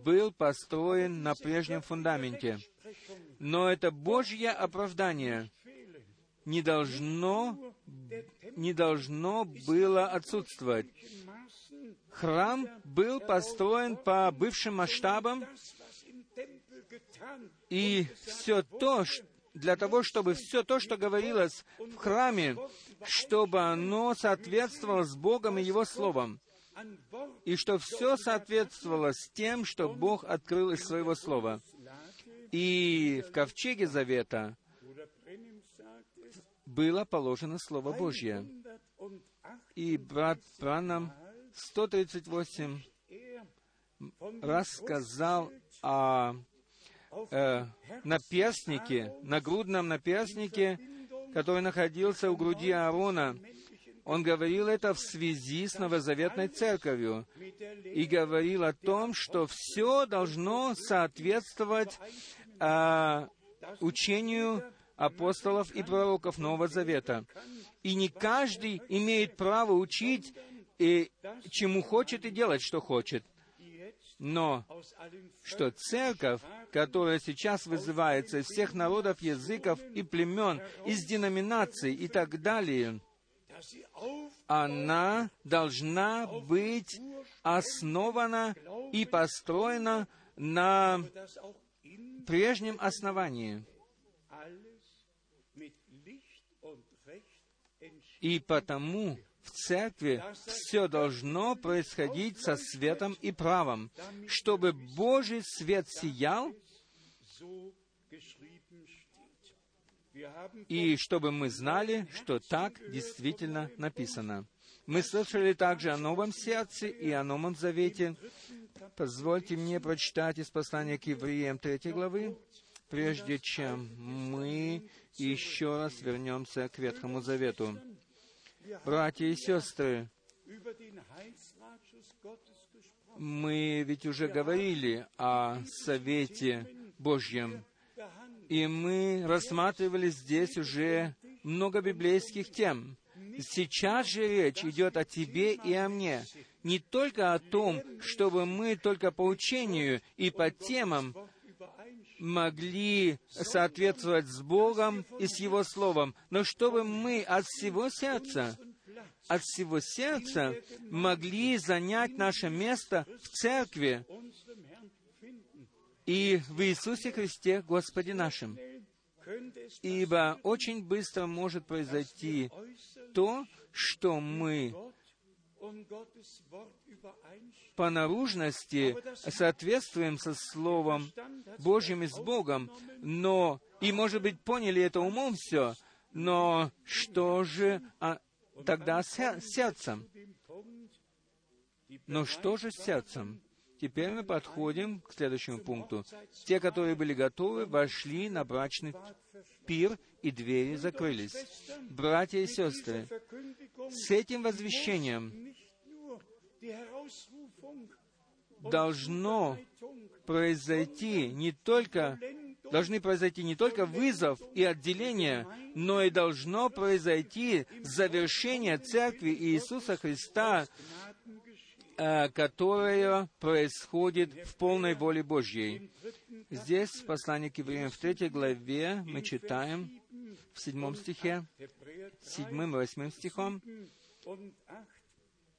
A: был построен на прежнем фундаменте. Но это Божье оправдание не должно, не должно было отсутствовать. Храм был построен по бывшим масштабам, и все то, для того, чтобы все то, что говорилось в храме, чтобы оно соответствовало с Богом и Его Словом, и что все соответствовало с тем, что Бог открыл из Своего Слова. И в ковчеге Завета было положено Слово Божье.
B: 108
A: И брат Браннам 138
B: er von dem
A: рассказал о э, наперстнике, нагрудном наперстнике, который находился у груди Аарона. Он говорил это в связи с новозаветной церковью и говорил о том, что все должно соответствовать а, учению апостолов и пророков Нового Завета. И не каждый имеет право учить, и чему хочет и делать, что хочет. Но что церковь, которая сейчас вызывается из всех народов, языков и племен, из деноминаций и так далее, она должна быть основана и построена на прежнем основании. И потому в церкви все должно происходить со светом и правом, чтобы Божий свет сиял, и чтобы мы знали, что так действительно написано. Мы слышали также о новом сердце и о новом завете. Позвольте мне прочитать из послания к евреям 3 главы, прежде чем мы еще раз вернемся к Ветхому Завету. Братья и сестры, мы ведь уже говорили о Совете Божьем, и мы рассматривали здесь уже много библейских тем. Сейчас же речь идет о тебе и о мне. Не только о том, чтобы мы только по учению и по темам. Могли соответствовать с Богом и с Его Словом, но чтобы мы от всего сердца, от всего сердца могли занять наше место в церкви и в Иисусе Христе Господе нашим. Ибо очень быстро может произойти то, что мы по наружности соответствуем со Словом Божьим и с Богом, но, и, может быть, поняли это умом все, но что же а, тогда с сер- сердцем? Но что же с сердцем? Теперь мы подходим к следующему пункту. Те, которые были готовы, вошли на брачный пир, и двери закрылись. Братья и сестры, с этим возвещением должно произойти не только должны произойти не только вызов и отделение, но и должно произойти завершение Церкви Иисуса Христа, э, которое происходит в полной воле Божьей. Здесь, в послании к евреям в третьей главе, мы читаем в седьмом стихе, седьмым и восьмым стихом,
B: und 8. Deshalb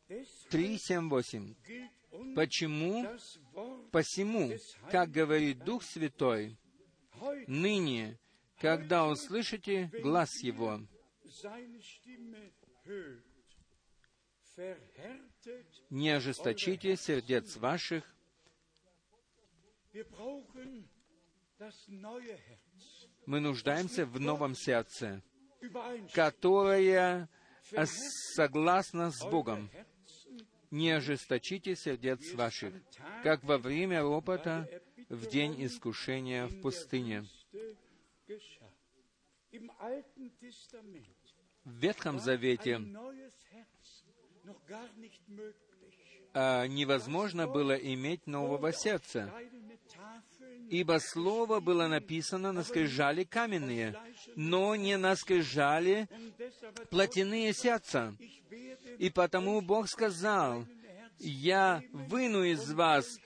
A: 3, 7, 8.
B: gilt uns
A: Почему? Посему, как говорит Дух Святой, ныне, когда услышите глаз Его, не ожесточите сердец ваших. Мы нуждаемся в новом сердце, которое согласно с Богом. Не ожесточите сердец ваших, как во время ропота в день искушения в пустыне. В Ветхом Завете э, невозможно было иметь нового сердца, ибо Слово было написано на скрижали каменные, но не на скрижали плотяные сердца. И потому Бог сказал, «Я выну из вас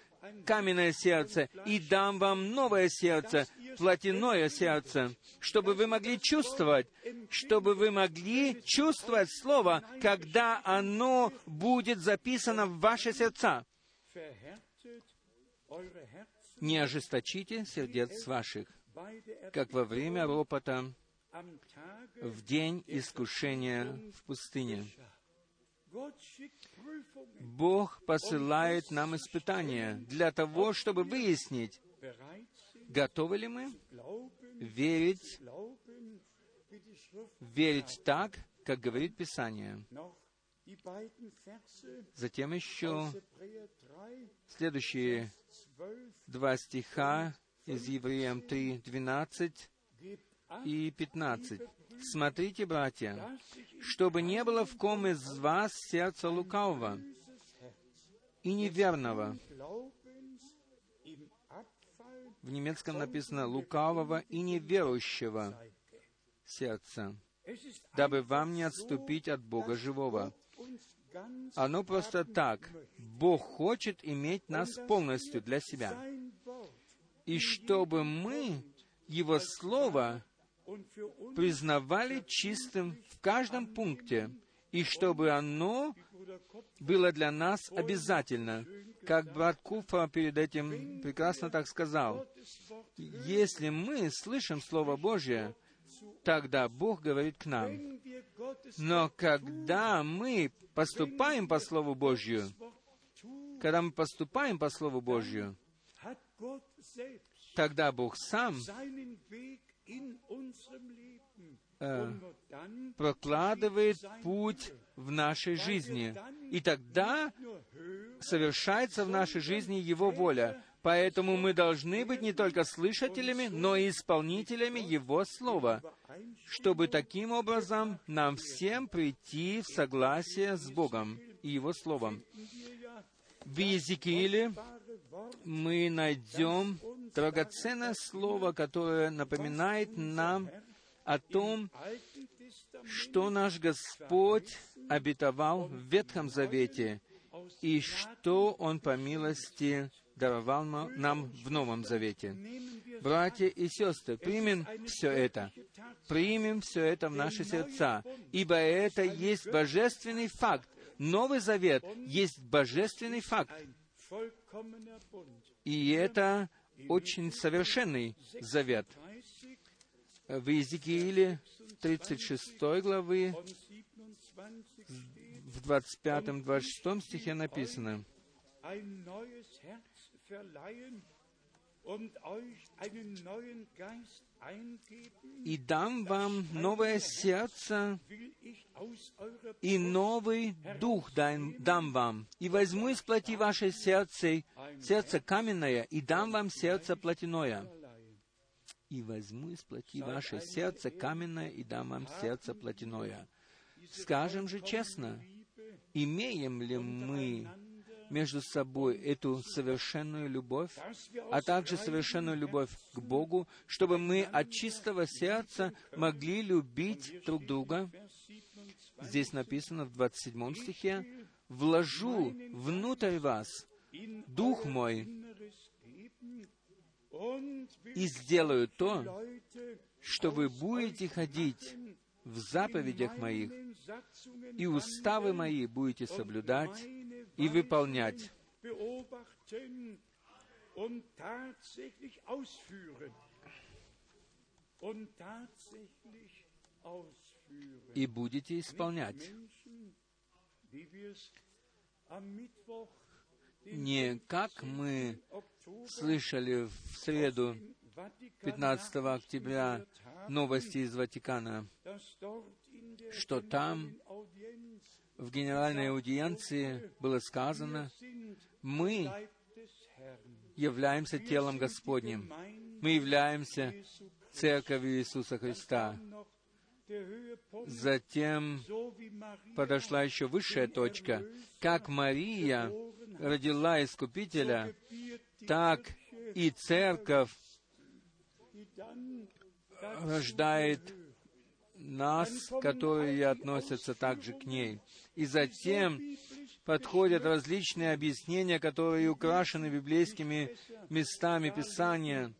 A: каменное сердце и дам вам новое сердце, плотяное сердце, чтобы вы могли чувствовать, чтобы вы могли чувствовать Слово, когда оно будет записано в ваши сердца. Не ожесточите сердец ваших, как во время ропота в день искушения в пустыне. Bог посылает нам испытания для того, чтобы выяснить, готовы ли мы верить, верить так, как говорит Писание. Затем еще
B: aus Hebräer 3,
A: следующие
B: 12.
A: два стиха из Евреям 3, 12
B: Gebt acht,
A: и 15. «Смотрите, братья, чтобы не было в ком из вас сердца лукавого и неверного». В немецком написано «лукавого и неверующего сердца, дабы вам не отступить от Бога живого». Оно просто так. Бог хочет иметь нас полностью для себя. И чтобы мы Его Слово признавали чистым в каждом пункте, и чтобы оно было для нас обязательно. Как брат Куфа перед этим прекрасно так сказал, если мы слышим Слово Божье, тогда Бог говорит к нам. Но когда мы поступаем по Слову Божью, когда мы поступаем по Слову Божью, тогда Бог сам э, прокладывает путь в нашей жизни. И тогда совершается в нашей жизни Его воля. Поэтому мы должны быть не только слышателями, но и исполнителями Его Слова, чтобы таким образом нам всем прийти в согласие с Богом и Его Словом. В Иезекииле мы найдем драгоценное слово, которое напоминает нам о том, что наш Господь обетовал в Ветхом Завете и что Он по милости даровал нам в Новом Завете. Братья и сестры, примем все это. Примем все это в наши сердца, ибо это есть божественный факт. Новый Завет есть божественный факт. И это очень совершенный завет. В Иезекииле 36 главы в 25-26 стихе написано, «И дам вам новое сердце, и новый дух дам вам, и возьму из плоти ваше сердце, сердце каменное, и дам вам сердце плотяное» и возьму из плоти ваше сердце каменное и дам вам сердце плотяное. Скажем же честно, имеем ли мы между собой эту совершенную любовь, а также совершенную любовь к Богу, чтобы мы от чистого сердца могли любить друг друга. Здесь написано в 27 стихе, «Вложу внутрь вас Дух мой и сделаю то, что вы будете ходить в заповедях моих, и уставы мои будете соблюдать и выполнять. И будете исполнять. Не как мы слышали в среду 15 октября новости из Ватикана, что там в генеральной аудиенции было сказано, мы являемся телом Господним, мы являемся Церковью Иисуса Христа. Затем подошла еще высшая точка. Как Мария родила Искупителя, так и Церковь рождает нас, которые относятся также к ней. И затем подходят различные объяснения, которые украшены библейскими местами Писания,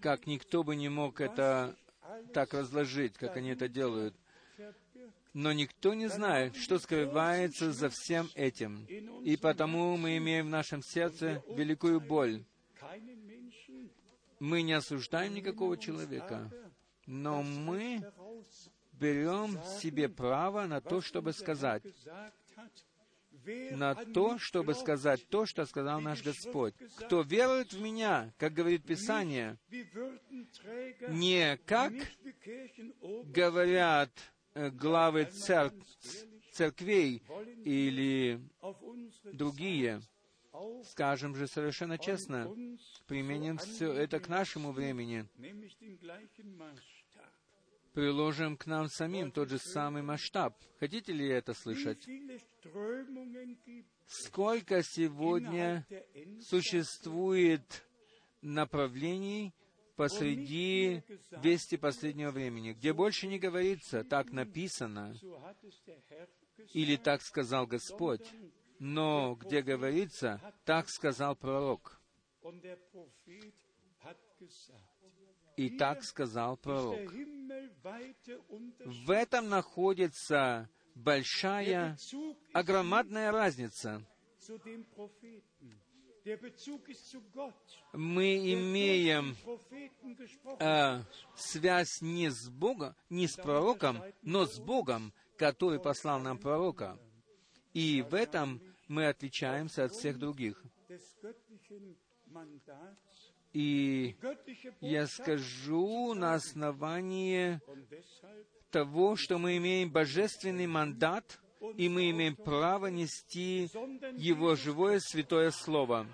A: как никто бы не мог это так разложить, как они это делают. Но никто не знает, что скрывается за всем этим. И потому мы имеем в нашем сердце великую боль. Мы не осуждаем никакого человека, но мы берем себе право на то, чтобы сказать, на то, чтобы сказать то, что сказал наш Господь. Кто верует в Меня, как говорит Писание, не как говорят Э, главы цер... церквей или другие, скажем же совершенно честно, применим все это к нашему времени, приложим к нам самим тот же самый масштаб. Хотите ли это слышать? Сколько сегодня существует направлений, посреди вести последнего времени, где больше не говорится «так написано» или «так сказал Господь», но где говорится «так сказал пророк». И так сказал пророк. В этом находится большая, огромадная разница мы имеем э, связь не с Богом, не с пророком, но с Богом, который послал нам пророка. И в этом мы отличаемся от всех других. И я скажу на основании того, что мы имеем божественный мандат, и мы имеем право нести Его живое святое Слово.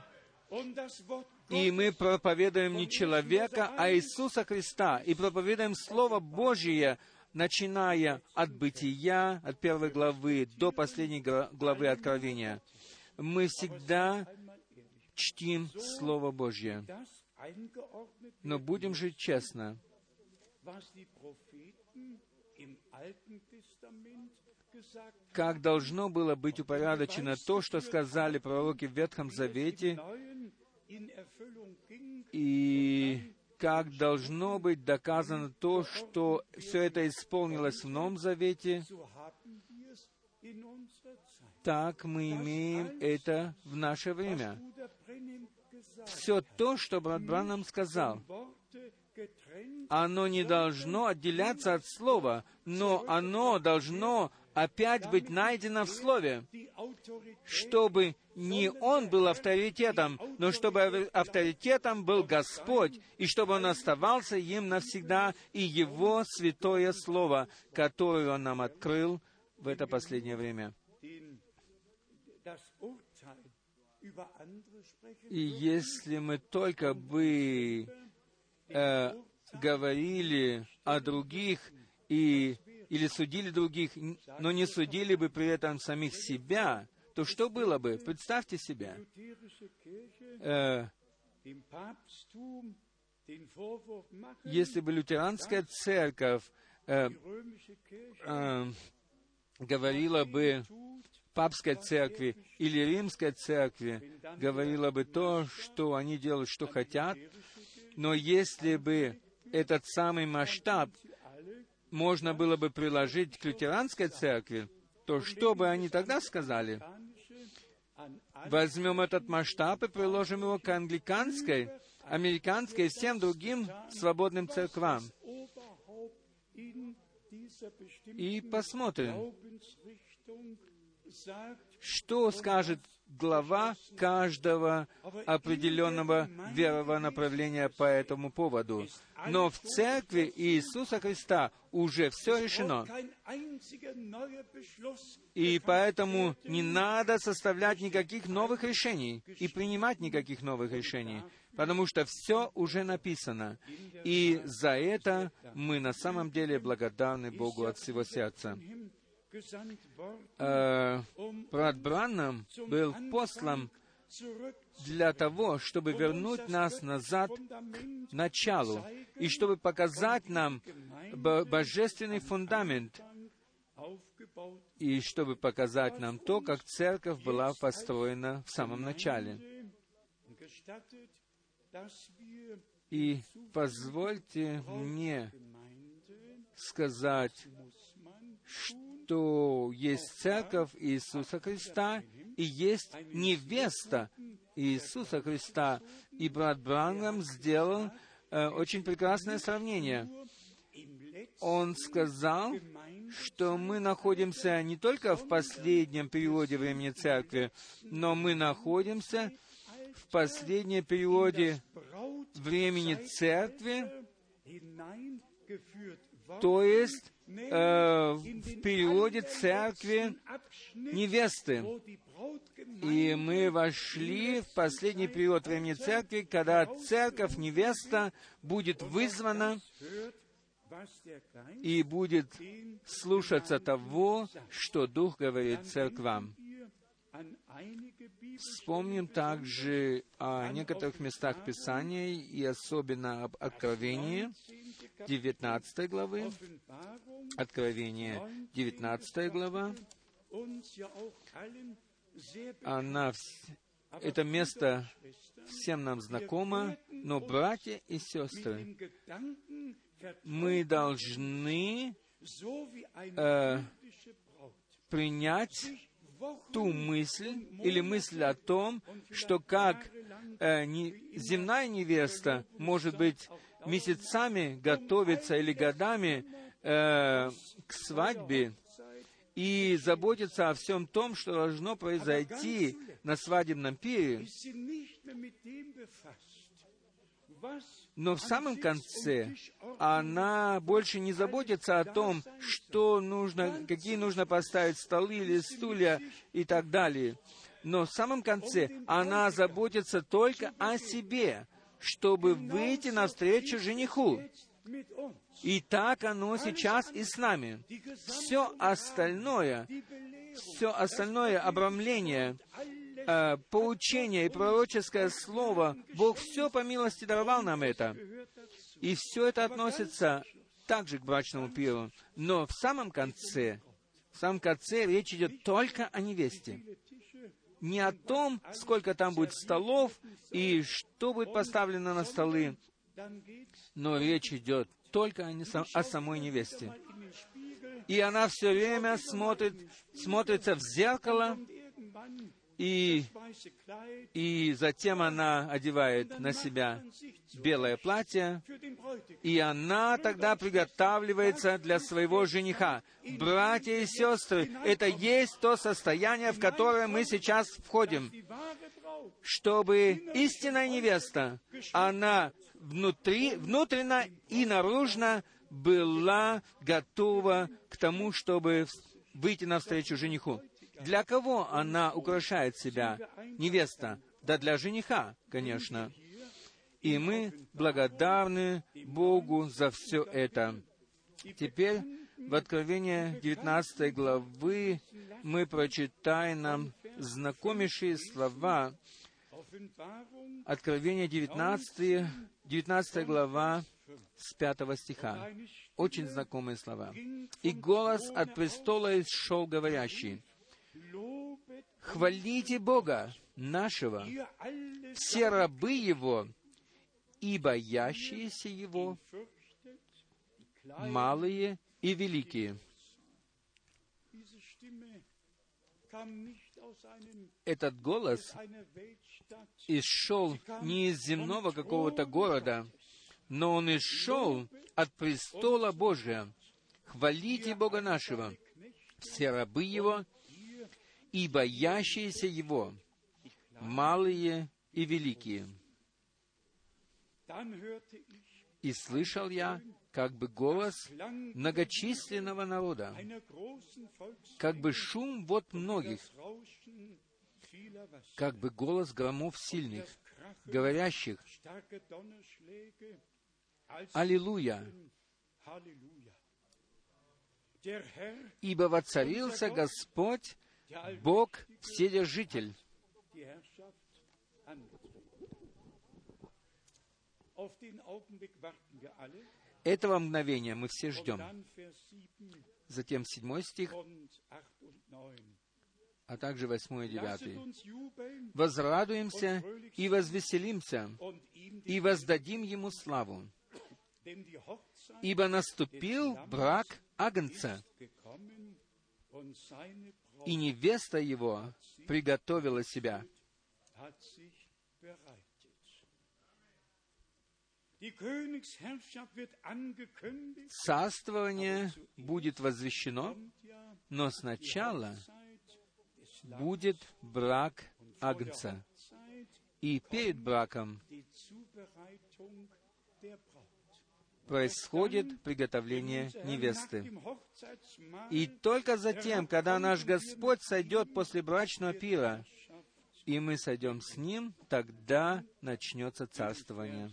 A: И мы проповедуем не человека, а Иисуса Христа, и проповедуем Слово Божие, начиная от Бытия, от первой главы до последней гла- главы Откровения. Мы всегда чтим Слово Божье. Но будем жить честно. Как должно было быть упорядочено то, что сказали пророки в Ветхом Завете, и как должно быть доказано то, что все это исполнилось в Новом Завете, так мы имеем это в наше время. Все то, что брат Бранам сказал, оно не должно отделяться от Слова, но оно должно опять быть найдено в Слове, чтобы не Он был авторитетом, но чтобы авторитетом был Господь, и чтобы Он оставался им навсегда, и Его святое Слово, которое Он нам открыл в это последнее время. И если мы только бы э, говорили о других и, или судили других, но не судили бы при этом самих себя, то что было бы? Представьте себе, э, если бы лютеранская церковь э, э, говорила бы папской церкви или римской церкви, говорила бы то, что они делают, что хотят, но если бы этот самый масштаб можно было бы приложить к лютеранской церкви, то что бы они тогда сказали? Возьмем этот масштаб и приложим его к англиканской, американской и всем другим свободным церквам. И посмотрим, что скажет глава каждого определенного верового направления по этому поводу. Но в церкви Иисуса Христа уже все решено. И поэтому не надо составлять никаких новых решений и принимать никаких новых решений, потому что все уже написано. И за это мы на самом деле благодарны Богу от всего сердца. Э, брат Браннам был послан для того, чтобы вернуть нас назад к началу, и чтобы показать нам бо- божественный фундамент, и чтобы показать нам то, как церковь была построена в самом начале. И позвольте мне сказать,
B: man
A: что есть церковь Иисуса Христа и есть невеста Иисуса Христа. И брат Бранхам сделал э, очень прекрасное сравнение. Он сказал, что мы находимся не только в последнем периоде времени церкви, но мы находимся в последнем периоде времени церкви, то есть э, в периоде церкви невесты. И мы вошли в последний период времени церкви, когда церковь, невеста, будет вызвана и будет слушаться того, что Дух говорит церквам. Вспомним также о некоторых местах Писания и особенно об Откровении 19 главы. Откровение 19 глава. Она, это место всем нам знакомо, но, братья и сестры, мы должны
B: Braut
A: принять ту мысль или мысль о том, что как э, не- земная невеста может быть месяцами готовиться или годами э, к свадьбе и заботиться о всем том, что должно произойти на свадебном пире, Но в самом конце она больше не заботится о том, что нужно, какие нужно поставить столы или стулья и так далее. Но в самом конце она заботится только о себе, чтобы выйти навстречу жениху. И так оно сейчас и с нами. Все остальное, все остальное обрамление, э, поучение и пророческое слово, Бог все по милости даровал нам это. И все это относится также к брачному пиру. Но в самом конце, в самом конце речь идет только о невесте. Не о том, сколько там будет столов и что будет поставлено на столы, но речь идет только о самой невесте. И она все время смотрит, смотрится в зеркало, и, и затем она одевает на себя белое платье, и она тогда приготавливается для своего жениха. Братья и сестры, это есть то состояние, в которое мы сейчас входим, чтобы истинная невеста, она внутри, внутренно и наружно была готова к тому, чтобы выйти навстречу жениху. Для кого она украшает себя, невеста? Да для жениха, конечно. И мы благодарны Богу за все это. Теперь в Откровении 19 главы мы прочитаем нам знакомейшие слова. Откровение 19, 19 глава с 5 стиха. Очень знакомые слова. «И голос от престола шел говорящий, «Хвалите Бога нашего, все рабы Его и боящиеся Его, малые и великие». Этот голос исшел не из земного какого-то города, но он исшел от престола Божия. Хвалите Бога нашего, все рабы Его и боящиеся Его, малые и великие. И слышал я как бы голос многочисленного народа, как бы шум вот многих, как бы голос громов сильных, говорящих «Аллилуйя!» Ибо воцарился Господь, Бог Вседержитель. Этого мгновения мы все ждем. Затем седьмой стих, а также восьмой и девятый. «Возрадуемся и возвеселимся, и воздадим Ему славу, ибо наступил брак Агнца, и невеста Его приготовила себя». Царствование будет возвещено, но сначала будет брак Агнца. И перед браком происходит приготовление невесты. И только затем, когда наш Господь сойдет после брачного пира, и мы сойдем с Ним, тогда начнется царствование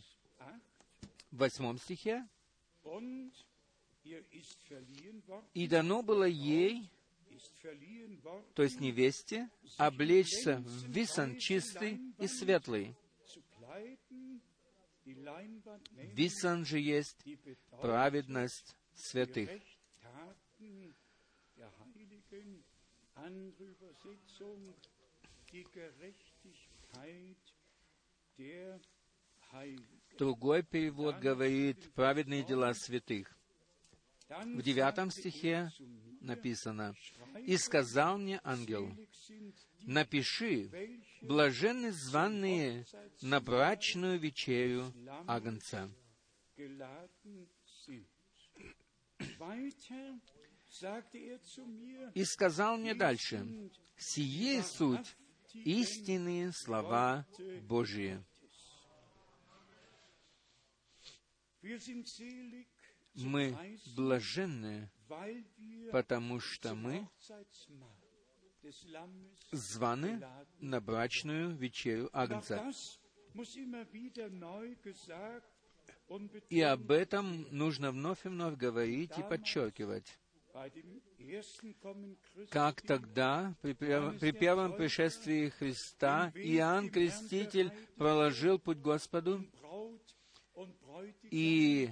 A: в восьмом стихе, «И дано было ей, то есть невесте, облечься в висан чистый и светлый. Висан же есть праведность святых. Другой перевод говорит «праведные дела святых». В девятом стихе написано «И сказал мне ангел, напиши, блаженны званные на брачную вечерю Агнца». И сказал мне дальше, «Сие суть истинные слова Божии». Мы блаженны, потому что мы званы на брачную вечерю Агнца. И об этом нужно вновь и вновь говорить и подчеркивать. Как тогда, при, при первом пришествии Христа, Иоанн Креститель проложил путь Господу и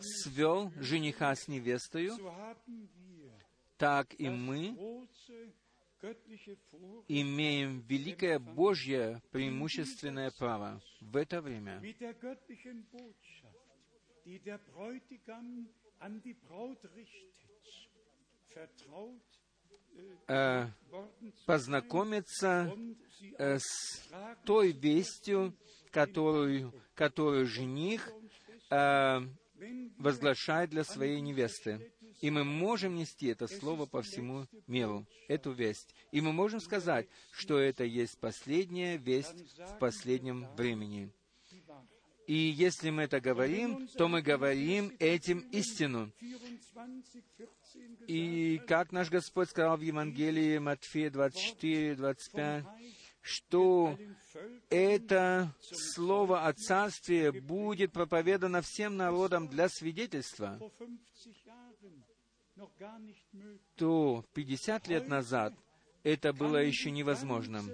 A: свел жениха с невестою, так и мы имеем великое Божье преимущественное право в это время э, познакомиться э, с той вестью, которую, которую жених э, возглашает для своей невесты. И мы можем нести это слово по всему миру, эту весть. И мы можем сказать, что это есть последняя весть в последнем времени. И если мы это говорим, то мы говорим этим истину.
B: 24, 14
A: И как наш Господь сказал в Евангелии Матфея 24, 25, что это слово о Царстве будет проповедано всем народам для свидетельства, то 50 лет назад это было еще невозможным.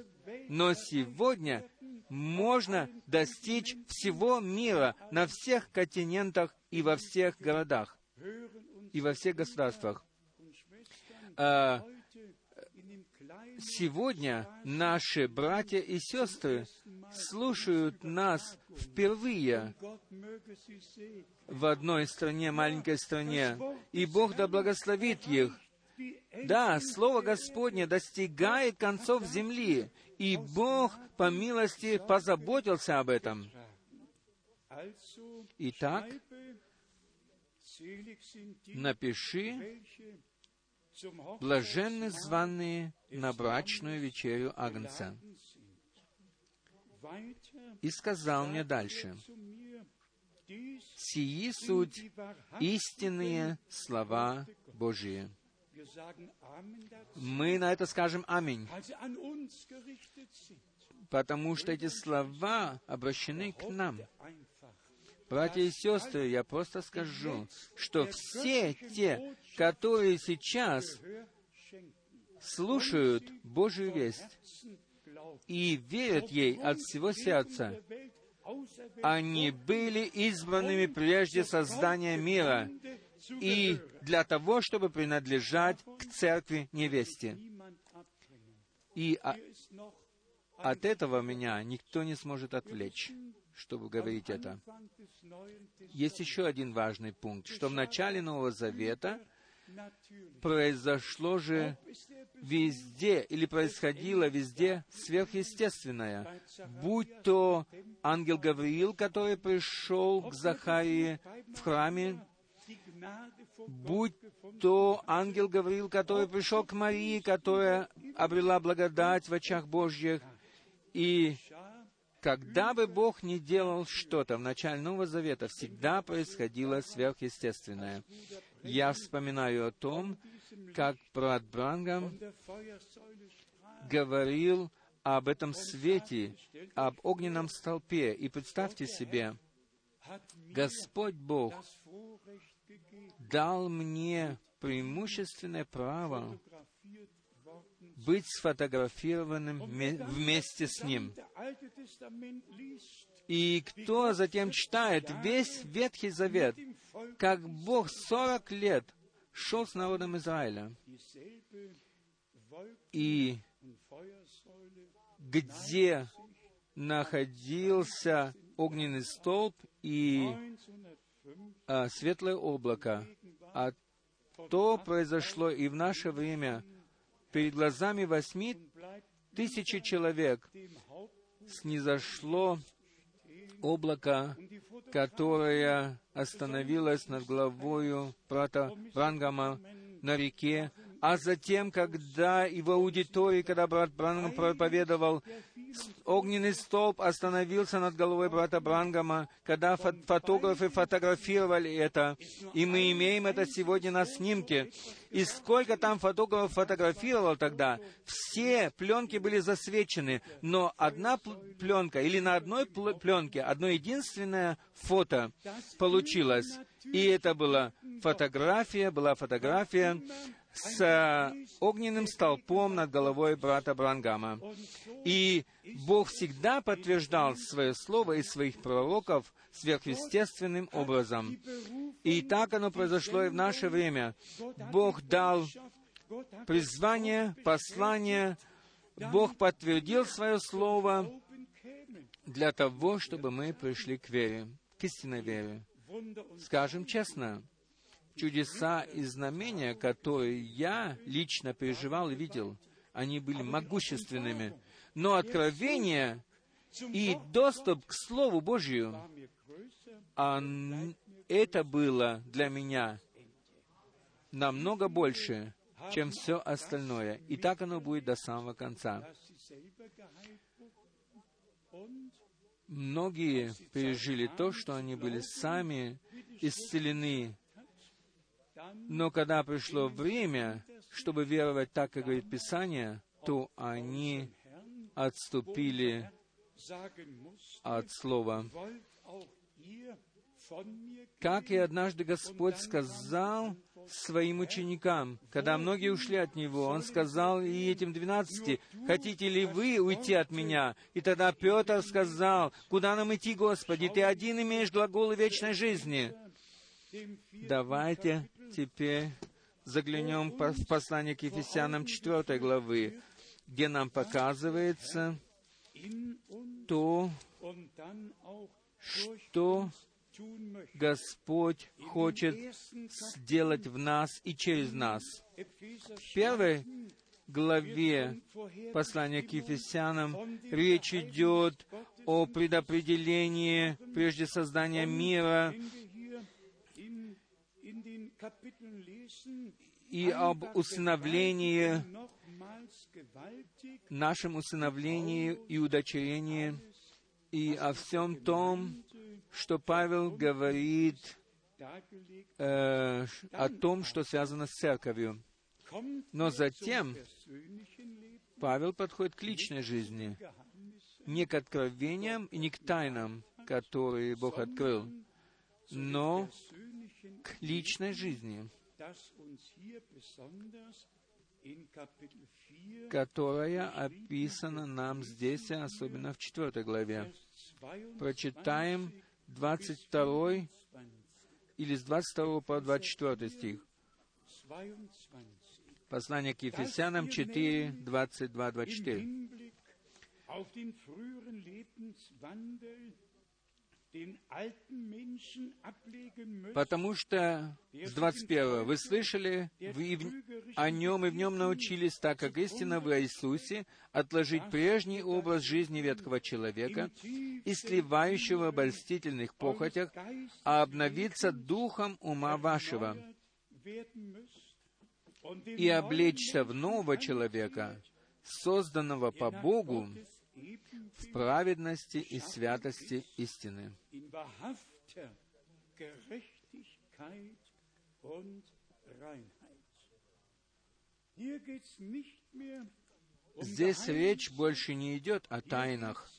A: Но сегодня можно достичь всего мира на всех континентах и во всех городах, и во всех государствах. А, Сегодня наши братья и сестры слушают нас впервые в одной стране, маленькой стране, и Бог да благословит их. Да, Слово Господне достигает концов земли, и Бог по милости позаботился об этом. Итак, напиши, блаженны званые на брачную вечерю Агнца. И сказал мне дальше, «Сии суть истинные слова Божии». Мы на это скажем «Аминь», потому что эти слова обращены к нам. Братья и сестры, я просто скажу, что все те, которые сейчас слушают Божью весть и верят ей от всего сердца, они были избранными прежде создания мира и для того, чтобы принадлежать к церкви невесте. И а- от этого меня никто не сможет отвлечь, чтобы говорить это. Есть еще один важный пункт, что в начале Нового Завета произошло же везде или происходило везде сверхъестественное, будь то ангел Гавриил, который пришел к Захарии в храме, будь то ангел Гавриил, который пришел к Марии, которая обрела благодать в очах Божьих, и когда бы Бог не делал что-то в начале Нового Завета, всегда происходило сверхъестественное. Я вспоминаю о том, как брат Брангам говорил об этом свете, об огненном столпе. И представьте себе, Господь Бог дал мне преимущественное право быть сфотографированным вме- вместе с Ним. И кто затем читает весь Ветхий Завет, как Бог сорок лет шел с народом Израиля, и где находился огненный столб и
B: 1905
A: а, светлое облако. А то произошло и в наше время перед глазами восьми тысячи человек снизошло облако, которое остановилось над головою брата Врангама на реке, А затем, когда и в аудитории, когда брат Брангам проповедовал, огненный столб остановился над головой брата Брангама, когда фотографы фотографировали это, и мы имеем это сегодня на снимке. И сколько там фотографов фотографировал тогда, все пленки были засвечены, но одна пленка или на одной пленке одно единственное фото получилось. И это была фотография, была фотография с огненным столпом над головой брата Брангама. И Бог всегда подтверждал свое слово и своих пророков сверхъестественным образом. И так оно произошло и в наше время. Бог дал призвание, послание, Бог подтвердил свое слово для того, чтобы мы пришли к вере, к истинной вере. Скажем честно, чудеса и знамения, которые я лично переживал и видел, они были могущественными. Но откровение и доступ к Слову Божию, а это было для меня намного больше, чем все остальное. И так оно будет до самого конца. Многие пережили то, что они были сами исцелены. Но когда пришло время, чтобы веровать так, как говорит Писание, то они отступили от Слова. Как и однажды Господь сказал своим ученикам, когда многие ушли от Него, Он сказал и этим двенадцати, «Хотите ли вы уйти от Меня?» И тогда Петр сказал, «Куда нам идти, Господи? Ты один имеешь глаголы вечной жизни». Давайте теперь заглянем в послание к Ефесянам 4 главы, где нам показывается то, что Господь хочет сделать в нас и через нас. В первой главе послания к Ефесянам речь идет о предопределении прежде создания мира и об усыновлении, нашем усыновлении и удочерении, и о всем том, что Павел говорит э, о том, что связано с церковью. Но затем Павел подходит к личной жизни, не к откровениям и не к тайнам, которые Бог открыл, но к личной жизни, которая описана нам здесь, особенно в четвертой главе. Прочитаем 22 или с 22 по 24 стих. Послание к Ефесянам 4, 22, 24 Потому что с 21 вы слышали вы о нем и в нем научились, так как истина в Иисусе, отложить прежний образ жизни ветхого человека и сливающего в обольстительных похотях, а обновиться духом ума вашего. и облечься в нового человека, созданного по Богу в праведности и святости истины. Здесь речь больше не идет о тайнах,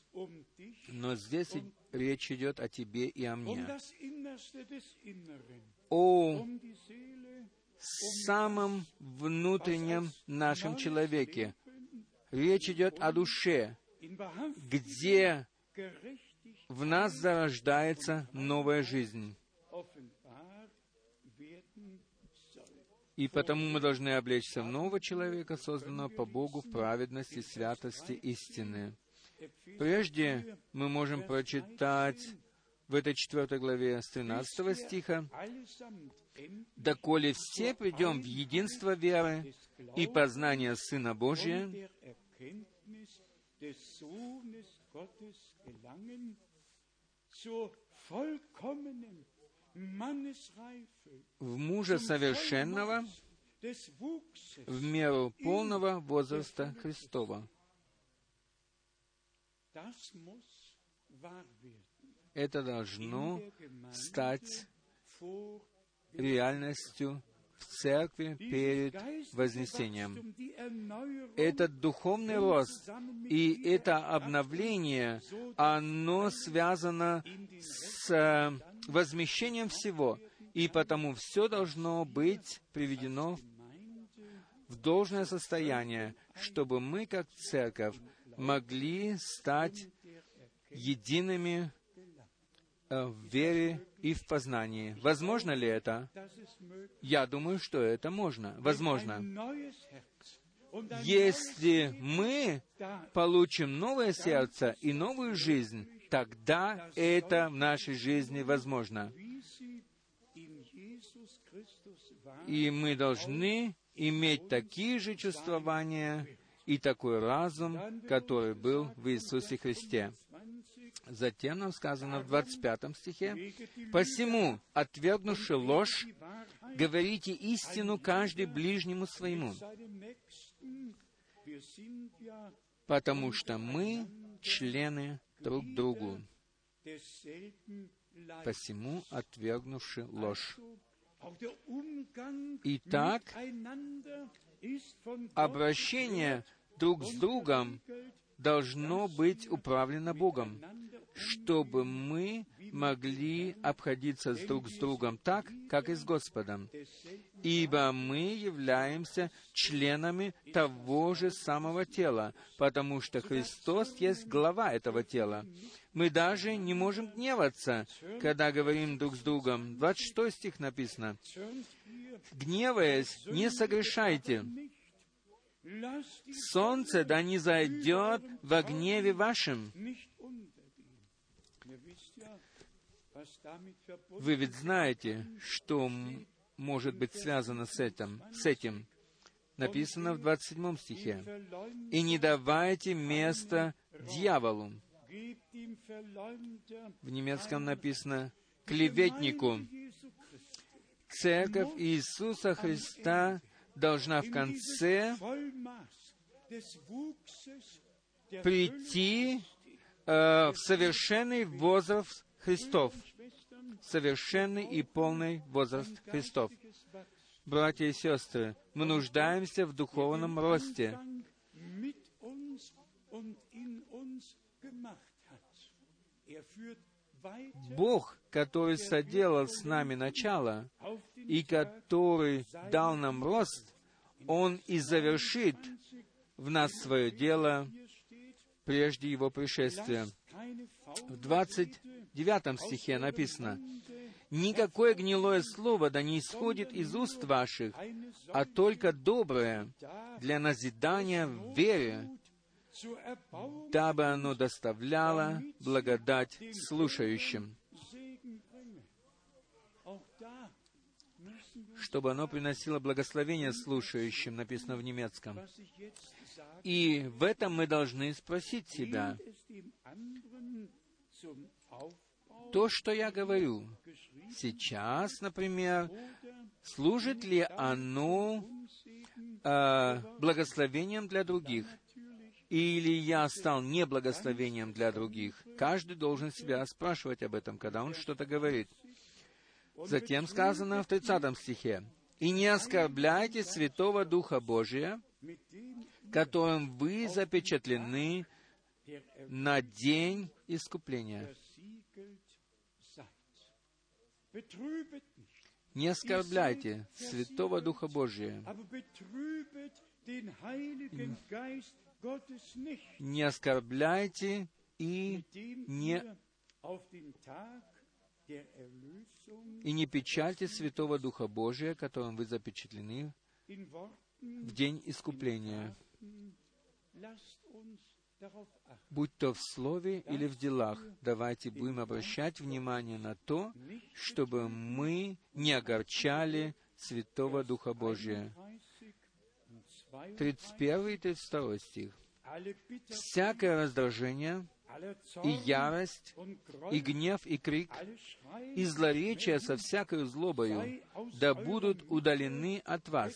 A: но здесь речь идет о тебе и о мне, о самом внутреннем нашем человеке. Речь идет о душе, где в нас зарождается новая жизнь. И потому мы должны облечься в нового человека, созданного по Богу в праведности, святости, истины. Прежде мы можем прочитать в этой четвертой главе с 13 стиха, «Доколе все придем в единство веры и познание Сына Божия, des Sohnes Gottes gelangen zur vollkommenen в мужа совершенного в меру полного возраста Христова. Это должно стать реальностью в церкви перед Вознесением. Этот духовный рост и это обновление, оно связано с э, возмещением всего, и потому все должно быть приведено в должное состояние, чтобы мы, как церковь, могли стать едиными в вере и в познании. Возможно ли это? Я думаю, что это можно. Возможно. Если мы получим новое сердце и новую жизнь, тогда это в нашей жизни возможно. И мы должны иметь такие же чувствования и такой разум, который был в Иисусе Христе.
B: 20,
A: Затем нам сказано в 25 стихе, «Посему, отвергнувши ложь, говорите истину каждый ближнему своему, потому что мы члены друг другу. Посему, отвергнувши ложь». Итак, обращение друг с другом должно быть управлено Богом, чтобы мы могли обходиться друг с другом так, как и с Господом. Ибо мы являемся членами того же самого тела, потому что Христос есть глава этого тела. Мы даже не можем гневаться, когда говорим друг с другом. 26 стих написано. «Гневаясь, не согрешайте, Солнце да не зайдет во гневе вашем. Вы ведь знаете, что может быть связано с этим. С этим. Написано в 27 стихе. «И не давайте места дьяволу». В немецком написано «клеветнику». Церковь Иисуса Христа должна в конце прийти э, в совершенный возраст Христов. Совершенный и полный возраст Христов. Братья и сестры, мы нуждаемся в духовном росте.
B: Er
A: Бог, который соделал с нами начало и который дал нам рост, Он и завершит в нас свое дело прежде Его пришествия. В
B: Faulheit
A: 29 стихе написано, «Никакое гнилое слово да не исходит из уст ваших, а только доброе для назидания в вере, дабы оно доставляло благодать слушающим». Чтобы оно приносило благословение слушающим, написано в немецком. И в этом мы должны спросить себя, то, что я говорю сейчас, например, служит ли оно э, благословением для других, или я стал неблагословением для других? Каждый должен себя спрашивать об этом, когда он что-то говорит. Затем сказано в 30 стихе, «И не оскорбляйте Святого Духа Божия, которым вы запечатлены на день искупления. Не оскорбляйте Святого Духа Божия. Не оскорбляйте и не, и не печальте Святого Духа Божия, которым вы запечатлены в день искупления, будь то в слове или в делах. Давайте будем обращать внимание на то, чтобы мы не огорчали Святого Духа Божия.
B: 30 und 32
A: 31 и 32 стих. Всякое раздражение, и ярость, и гнев, и крик, и злоречие со всякою злобою, да будут удалены от вас.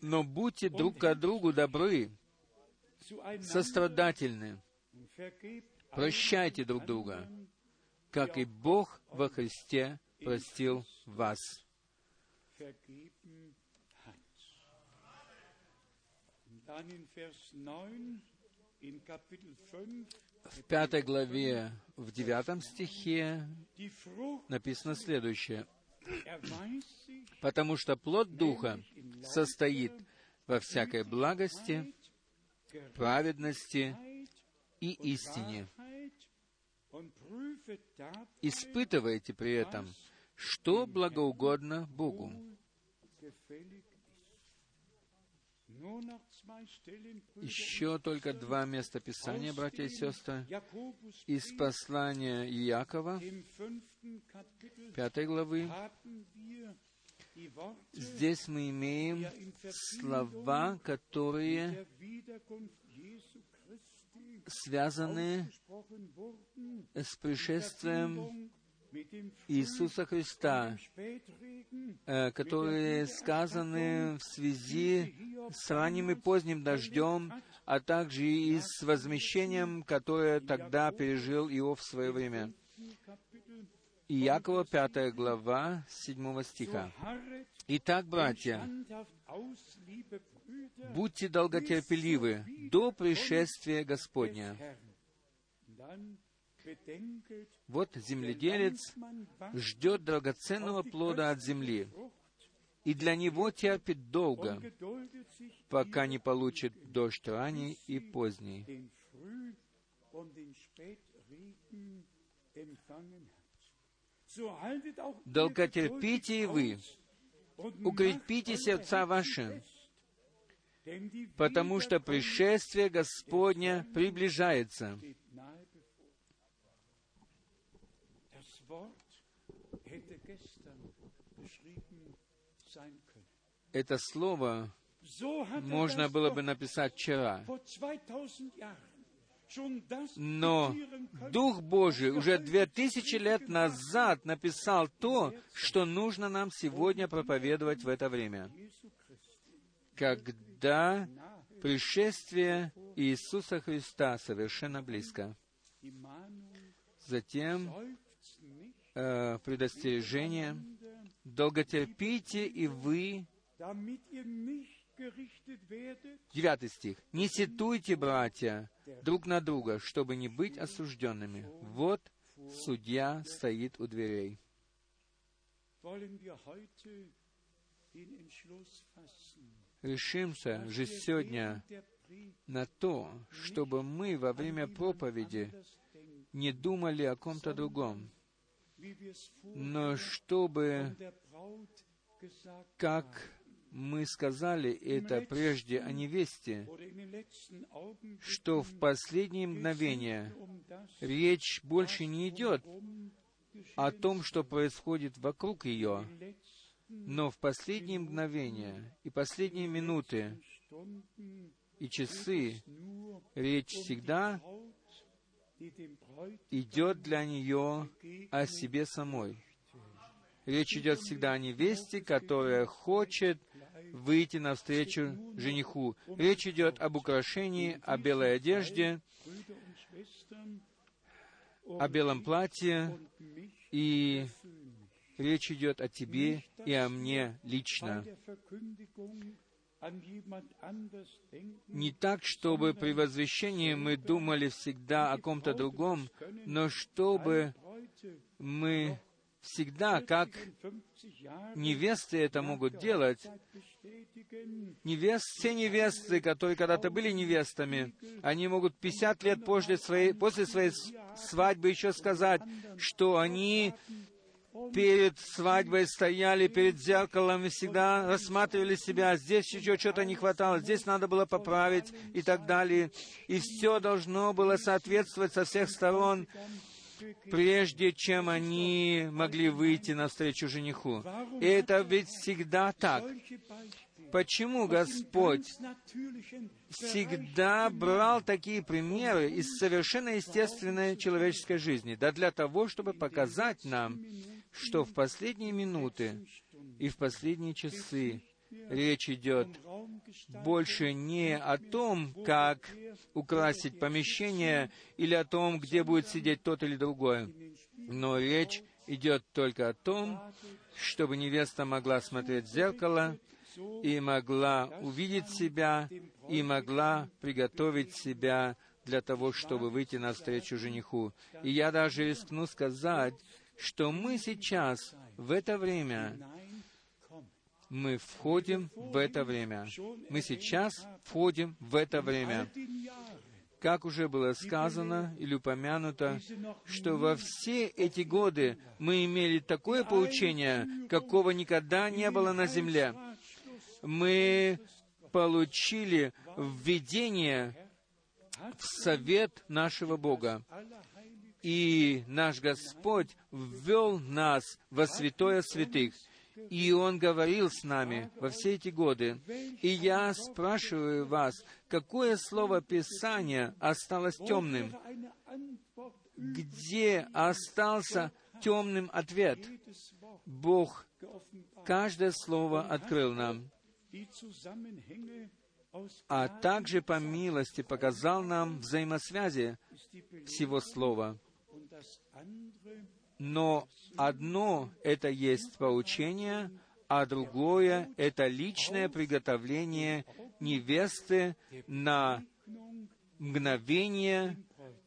A: Но будьте друг к другу добры, сострадательны, прощайте друг друга, как и Бог во Христе простил вас.
B: vergeben hat. Und dann in Vers 9, in Kapitel 5,
A: В пятой главе, в девятом стихе написано следующее. «Потому что плод Духа состоит во всякой благости, праведности и истине. Испытывайте при этом, что благоугодно Богу».
B: Brüder
A: Еще только два места Писания, братья и сестры, из послания Иакова, пятой главы.
B: Worte
A: Здесь мы имеем слова, которые связаны с пришествием Иисуса Христа, э, которые сказаны в связи с ранним и поздним дождем, а также и с возмещением, которое тогда пережил Иов в свое время. Иакова, 5 глава, 7 стиха. Итак, братья, будьте долготерпеливы до пришествия Господня. Вот земледелец ждет драгоценного плода от земли, и для него терпит долго, пока не получит дождь ранний и поздний. Долготерпите и вы, укрепите сердца ваши, потому что пришествие Господня приближается. Это слово можно было бы написать вчера,
B: vor 2000 Jahren schon das
A: но Дух Божий уже две тысячи лет назад написал то, что нужно нам сегодня проповедовать в это время,
B: haben.
A: Когда пришествие Иисуса Христа совершенно близко. Затем э, предостережение. Долготерпите и вы. Девятый стих. Не сетуйте, братья, друг на друга, чтобы не быть осужденными. Вот судья стоит у дверей.
B: wollen wir heute den Entschluss fassen,
A: Решимся же сегодня на то, чтобы мы во время проповеди не думали о ком-то другом, но чтобы, как мы сказали это прежде о невесте,
B: letzten Augenblicken
A: что в последние мгновения речь больше не идет о том, что происходит вокруг ее, но в последние мгновения и последние минуты и часы речь всегда идет для нее о себе самой. Речь идет всегда о невесте, которая хочет выйти навстречу жениху. Речь идет об украшении, о белой одежде, о белом платье, и. Речь идет о тебе и о мне лично. Не так, чтобы при возвещении мы думали всегда о ком-то другом, но чтобы мы всегда, как
B: 50 Jahre
A: невесты это могут делать, невест, все невесты, которые когда-то были невестами, они могут 50 лет после своей, после своей свадьбы еще сказать, что они перед свадьбой стояли перед зеркалом и всегда рассматривали себя, здесь еще что-то не хватало, здесь надо было поправить и так далее. И все должно было соответствовать со всех сторон. прежде чем они могли выйти навстречу жениху. И это ведь всегда так. Почему Господь всегда брал такие примеры из совершенно естественной человеческой жизни? Да для того, чтобы показать нам, что в последние минуты и в последние часы речь идет больше не о том, как украсить помещение или о том, где будет сидеть тот или другой, но речь идет только о том, чтобы невеста могла смотреть в зеркало и могла увидеть себя и могла приготовить себя для того, чтобы выйти навстречу жениху. И я даже рискну сказать, что мы сейчас, в это время, мы входим в это время. Мы сейчас входим в это время. Как уже было сказано или упомянуто, что во все эти годы мы имели такое поучение, какого никогда не было на земле. Мы получили введение в совет нашего Бога. И наш Господь ввел нас во святое святых — и Он говорил с нами во все эти годы. И я спрашиваю вас, какое слово Писания осталось темным? Где остался темным ответ? Бог каждое слово открыл нам, а также по милости показал нам взаимосвязи всего слова. Но одно — это есть поучение, а другое — это личное приготовление невесты на мгновение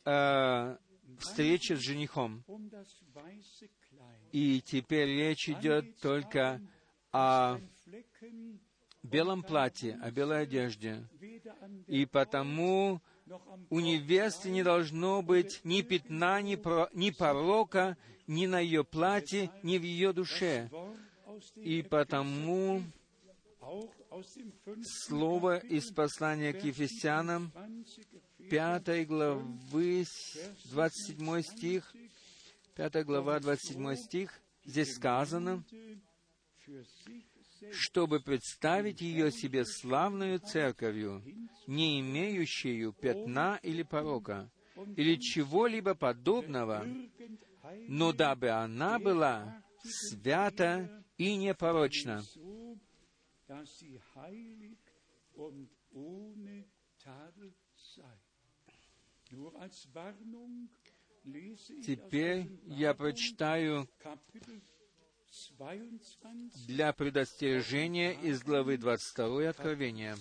A: э, встречи с женихом. И теперь речь идет только о белом платье, о белой одежде. И потому у невесты не должно быть ни пятна, ни, про, ни порока, ни на ее платье, ни в ее душе. И потому слово из послания к Ефесянам, 5 главы, 27 стих, 5 глава, 27 стих, здесь сказано, чтобы представить ее себе славную церковью, не имеющую пятна или порока, или чего-либо подобного, но дабы она была свята и непорочна. Теперь я прочитаю для предостережения из главы 22 Откровения.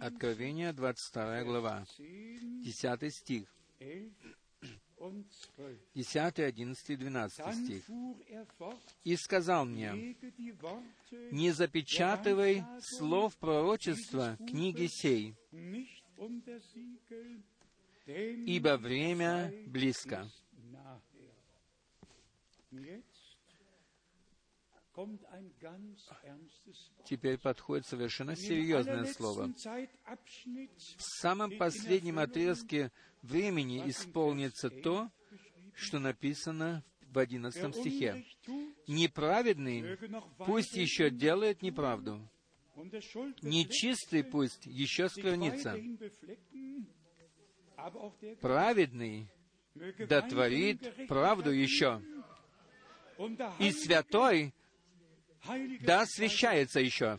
A: Откровение, 22 глава, 10 стих. 10, 11, 12 стих. «И сказал мне, не запечатывай слов пророчества книги сей, ибо время близко». Теперь подходит совершенно серьезное слово. В самом последнем отрезке времени исполнится то, что написано в одиннадцатом стихе. «Неправедный пусть еще делает неправду, нечистый пусть еще сквернится, праведный дотворит правду еще, и святой да освящается еще.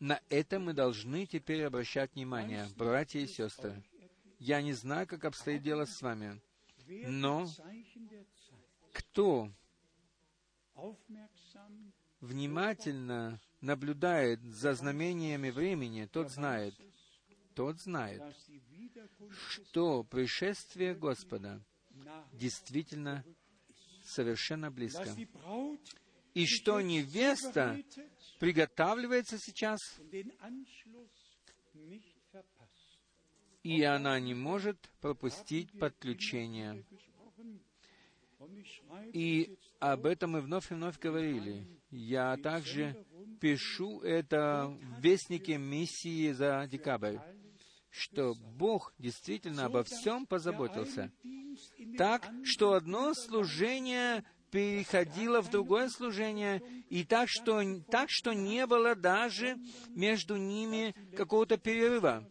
A: На это мы должны теперь обращать внимание, братья и сестры. Я не знаю, как обстоит дело с вами, но кто внимательно наблюдает за знамениями времени, тот знает, тот знает, что пришествие Господа действительно совершенно близко. И что невеста приготавливается сейчас, и она не может пропустить подключение. И об этом мы вновь и вновь говорили. Я также пишу это в Вестнике миссии за декабрь. Что Бог действительно обо всем позаботился. Так, что одно служение переходило в другое служение, и так что, так, что не было даже между ними какого-то перерыва.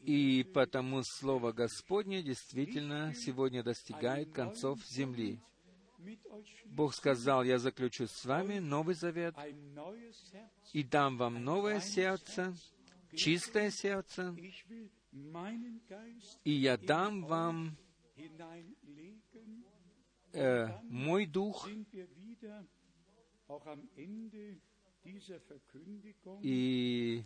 A: И потому Слово Господне действительно сегодня достигает концов земли. Бог сказал, «Я заключу с вами новый завет и дам вам новое сердце, чистое сердце, и я дам вам äh, мой дух, и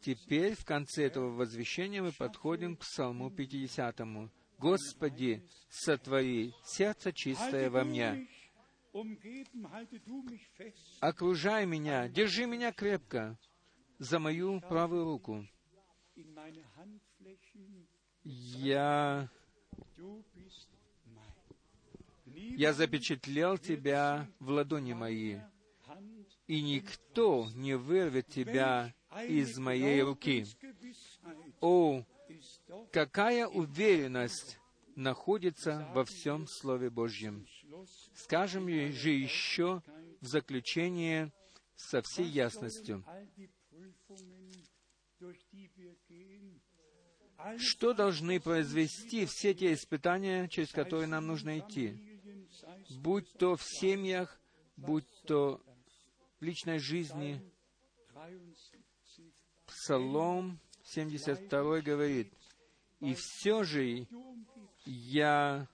A: теперь в конце этого возвещения мы подходим к Псалму 50. «Господи, сотвори сердце чистое во мне, окружай меня, держи меня крепко за мою правую руку. Я я запечатлел тебя в ладони мои, и никто не вырвет тебя из моей руки. О, какая уверенность находится во всем Слове Божьем. Скажем же еще в заключение со всей ясностью. Что должны произвести все те испытания, через которые нам нужно идти? Будь то в семьях, будь то в личной жизни. Псалом 72 говорит, «И все же я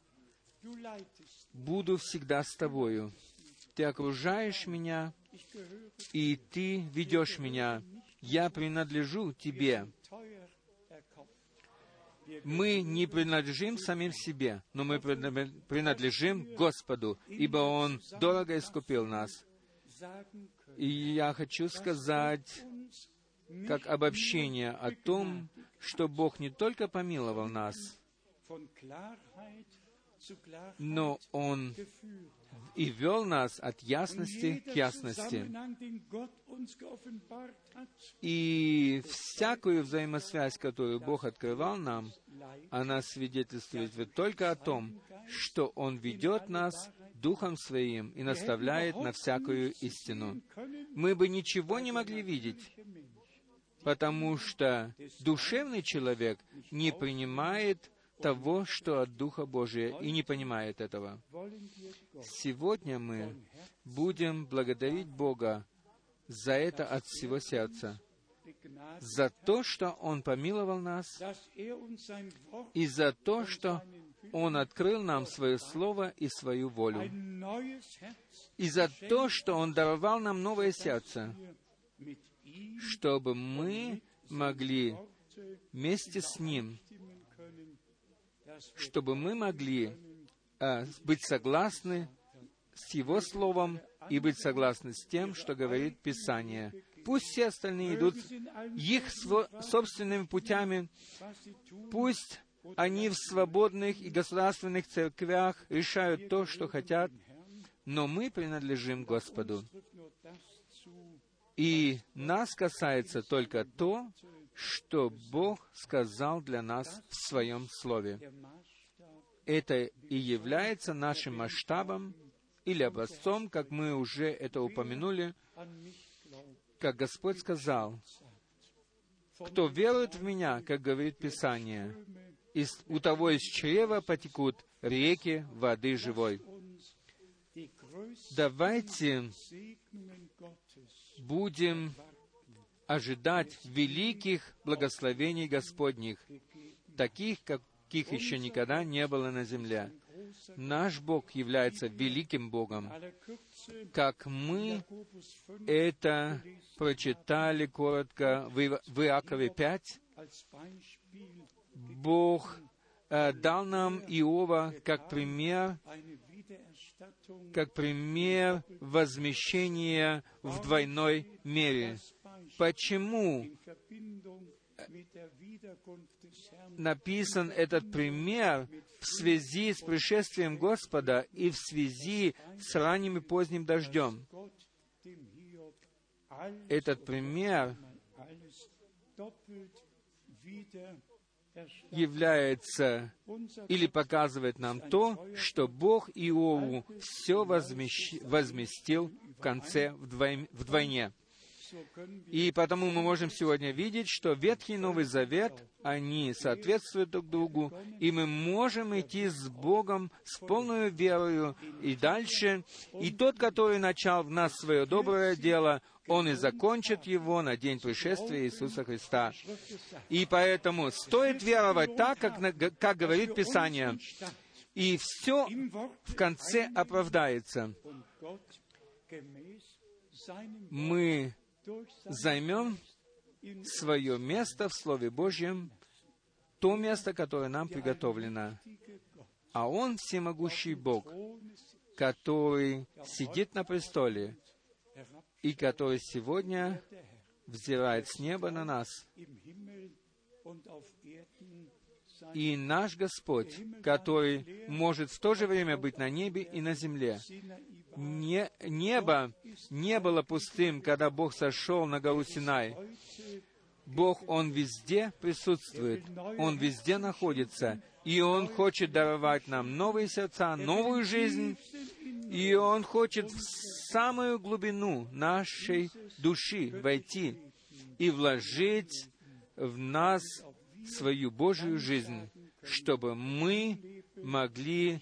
A: буду всегда с тобою. Ты окружаешь меня, и ты ведешь меня. Я принадлежу тебе. Мы не принадлежим самим себе, но мы принадлежим Господу, ибо Он дорого искупил нас. И я хочу сказать, как обобщение о том, что Бог не только помиловал нас, но Он и вел нас от ясности к ясности. И всякую взаимосвязь, которую Бог открывал нам, она свидетельствует только о том, что Он ведет нас Духом Своим и наставляет на всякую истину. Мы бы ничего не могли видеть, потому что душевный человек не принимает того, что от Духа Божия, и не понимает этого. Сегодня мы будем благодарить Бога за это от всего сердца, за то, что Он помиловал нас, и за то, что Он открыл нам Свое Слово и Свою волю, и за то, что Он даровал нам новое сердце, чтобы мы могли вместе с Ним чтобы мы могли э, быть согласны с Его Словом и быть согласны с тем, что говорит Писание. Пусть все остальные идут их собственными путями, пусть они в свободных и государственных церквях решают то, что хотят, но мы принадлежим Господу. И нас касается только то, что Бог сказал для нас в Своем Слове. Это и является нашим масштабом или образцом, как мы уже это упомянули, как Господь сказал, «Кто верует в Меня, как говорит Писание, из, у того из чрева потекут реки воды живой». Давайте будем ожидать великих благословений Господних, таких, каких еще никогда не было на земле. Наш Бог является великим Богом. Как мы это прочитали коротко в Иакове 5, Бог э, дал нам Иова как пример, как пример возмещения в двойной мере почему написан этот пример в связи с пришествием Господа и в связи с ранним и поздним дождем. этот пример является или показывает нам то, что Бог Иову все возместил в конце вдвойне. И потому мы можем сегодня видеть, что Ветхий и Новый Завет, они соответствуют друг другу, и мы можем идти с Богом с полной верою и дальше. И тот, который начал в нас свое доброе дело, он и закончит его на день пришествия Иисуса Христа. И поэтому стоит веровать так, как, как говорит Писание, и все в конце оправдается. Мы займем свое место в Слове Божьем, то место, которое нам приготовлено. А Он всемогущий Бог, который сидит на престоле и который сегодня взирает с неба на нас. И наш Господь, который может в то же время быть на небе и на земле, не, небо не было пустым, когда Бог сошел на гору Синай. Бог, Он везде присутствует, Он везде находится, и Он хочет даровать нам новые сердца, новую жизнь, и Он хочет в самую глубину нашей души войти и вложить в нас свою Божию жизнь, чтобы мы могли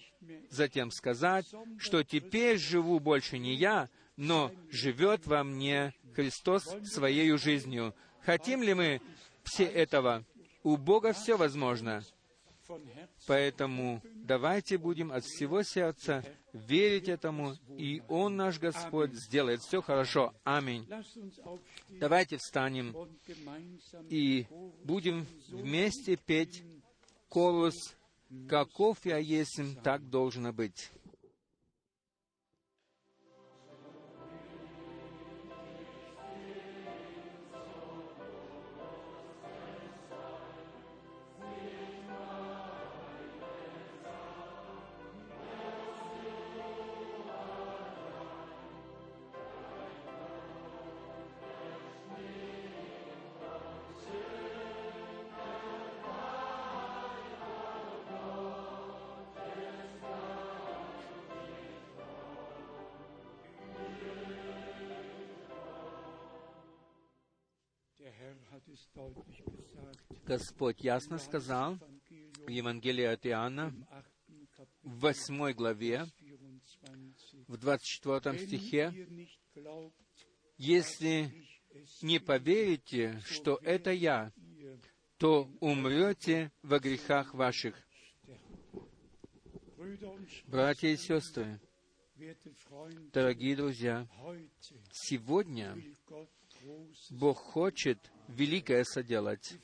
A: затем сказать, что теперь живу больше не я, но живет во мне Христос своей жизнью. Хотим ли мы все этого? У Бога все возможно. Поэтому давайте будем от всего сердца верить этому, и Он, наш Господь, сделает все хорошо. Аминь. Давайте встанем и будем вместе петь колос «Каков я есть, так должно быть». Господь ясно сказал в Евангелии от Иоанна, в 8 главе, в 24 стихе, «Если не поверите, что это Я, то умрете во грехах ваших». Братья и сестры, дорогие друзья, сегодня Бог хочет великое соделать.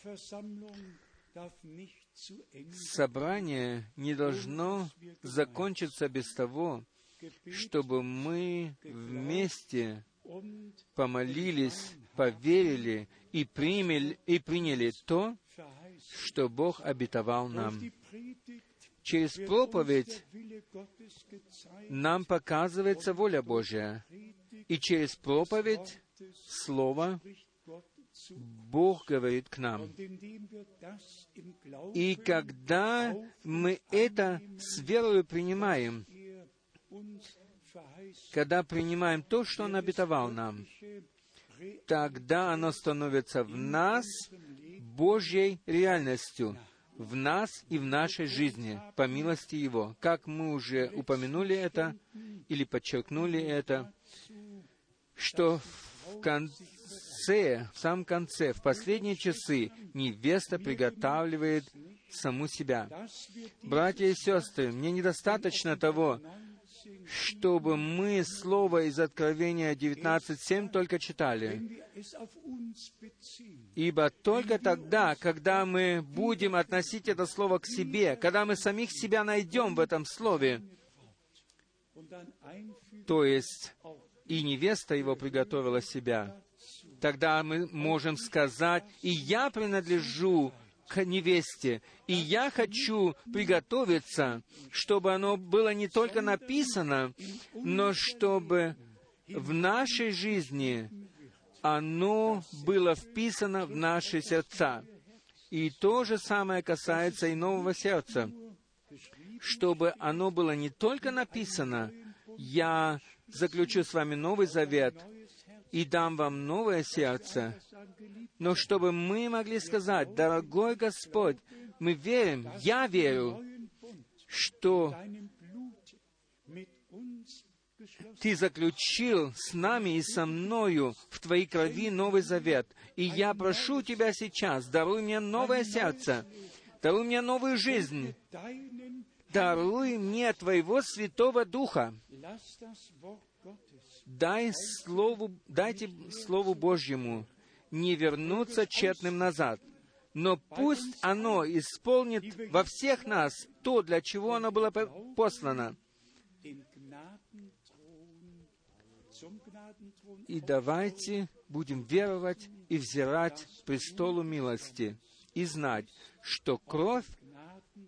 A: Собрание не должно закончиться без того, чтобы мы вместе помолились, поверили и, приняли, и приняли то, что Бог обетовал нам. Через проповедь нам показывается воля Божья, и через проповедь Слово Бог говорит к нам. И когда мы это с верой принимаем, когда принимаем то, что Он обетовал нам, тогда оно становится в нас Божьей реальностью, в нас и в нашей жизни, по милости Его. Как мы уже упомянули это или подчеркнули это, что в конце, в самом конце, в последние часы невеста приготавливает саму себя. Братья и сестры, мне недостаточно того, чтобы мы слово из Откровения 19.7 только читали. Ибо только тогда, когда мы будем относить это слово к себе, когда мы самих себя найдем в этом слове, то есть и невеста его приготовила себя, тогда мы можем сказать, и я принадлежу к невесте, и я хочу приготовиться, чтобы оно было не только написано, но чтобы в нашей жизни оно было вписано в наши сердца. И то же самое касается и нового сердца, чтобы оно было не только написано, «Я заключу с вами новый завет и дам вам новое сердце», но чтобы мы могли сказать, «Дорогой Господь, мы верим, я верю, что ты заключил с нами и со мною в Твоей крови новый завет. И я прошу Тебя сейчас, даруй мне новое сердце, даруй мне новую жизнь, даруй мне Твоего Святого Духа. Дай слову, дайте Слову Божьему не вернуться тщетным назад, но пусть оно исполнит во всех нас то, для чего оно было послано. И давайте будем веровать и взирать престолу милости и знать, что кровь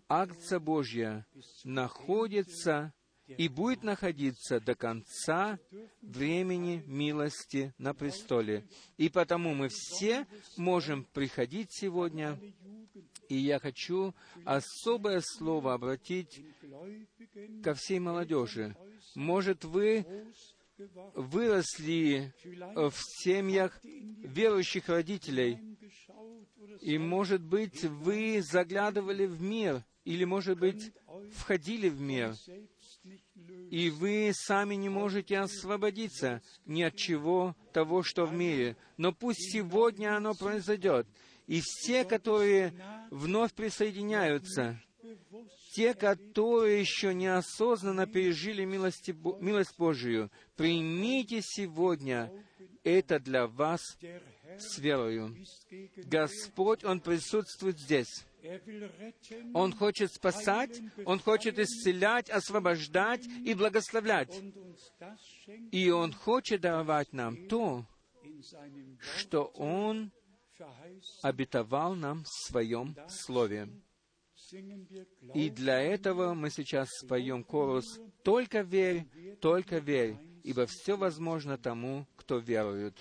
A: акция Божья находится и будет находиться до конца времени милости на престоле. И потому мы все можем приходить сегодня, и я хочу особое слово обратить ко всей молодежи. Может, вы выросли в семьях верующих родителей, и, может быть, вы заглядывали в мир, или, может быть, входили в мир, и вы сами не можете освободиться ни от чего того, что в мире. Но пусть сегодня оно произойдет. И все, которые вновь присоединяются, те, которые еще неосознанно пережили милости, милость Божию, примите сегодня это для вас с верою. Господь, Он присутствует здесь. Он хочет спасать, Он хочет исцелять, освобождать и благословлять. И Он хочет давать нам то, что Он обетовал нам в Своем Слове. И для этого мы сейчас споем корус «Только верь, только верь, ибо все возможно тому, кто верует».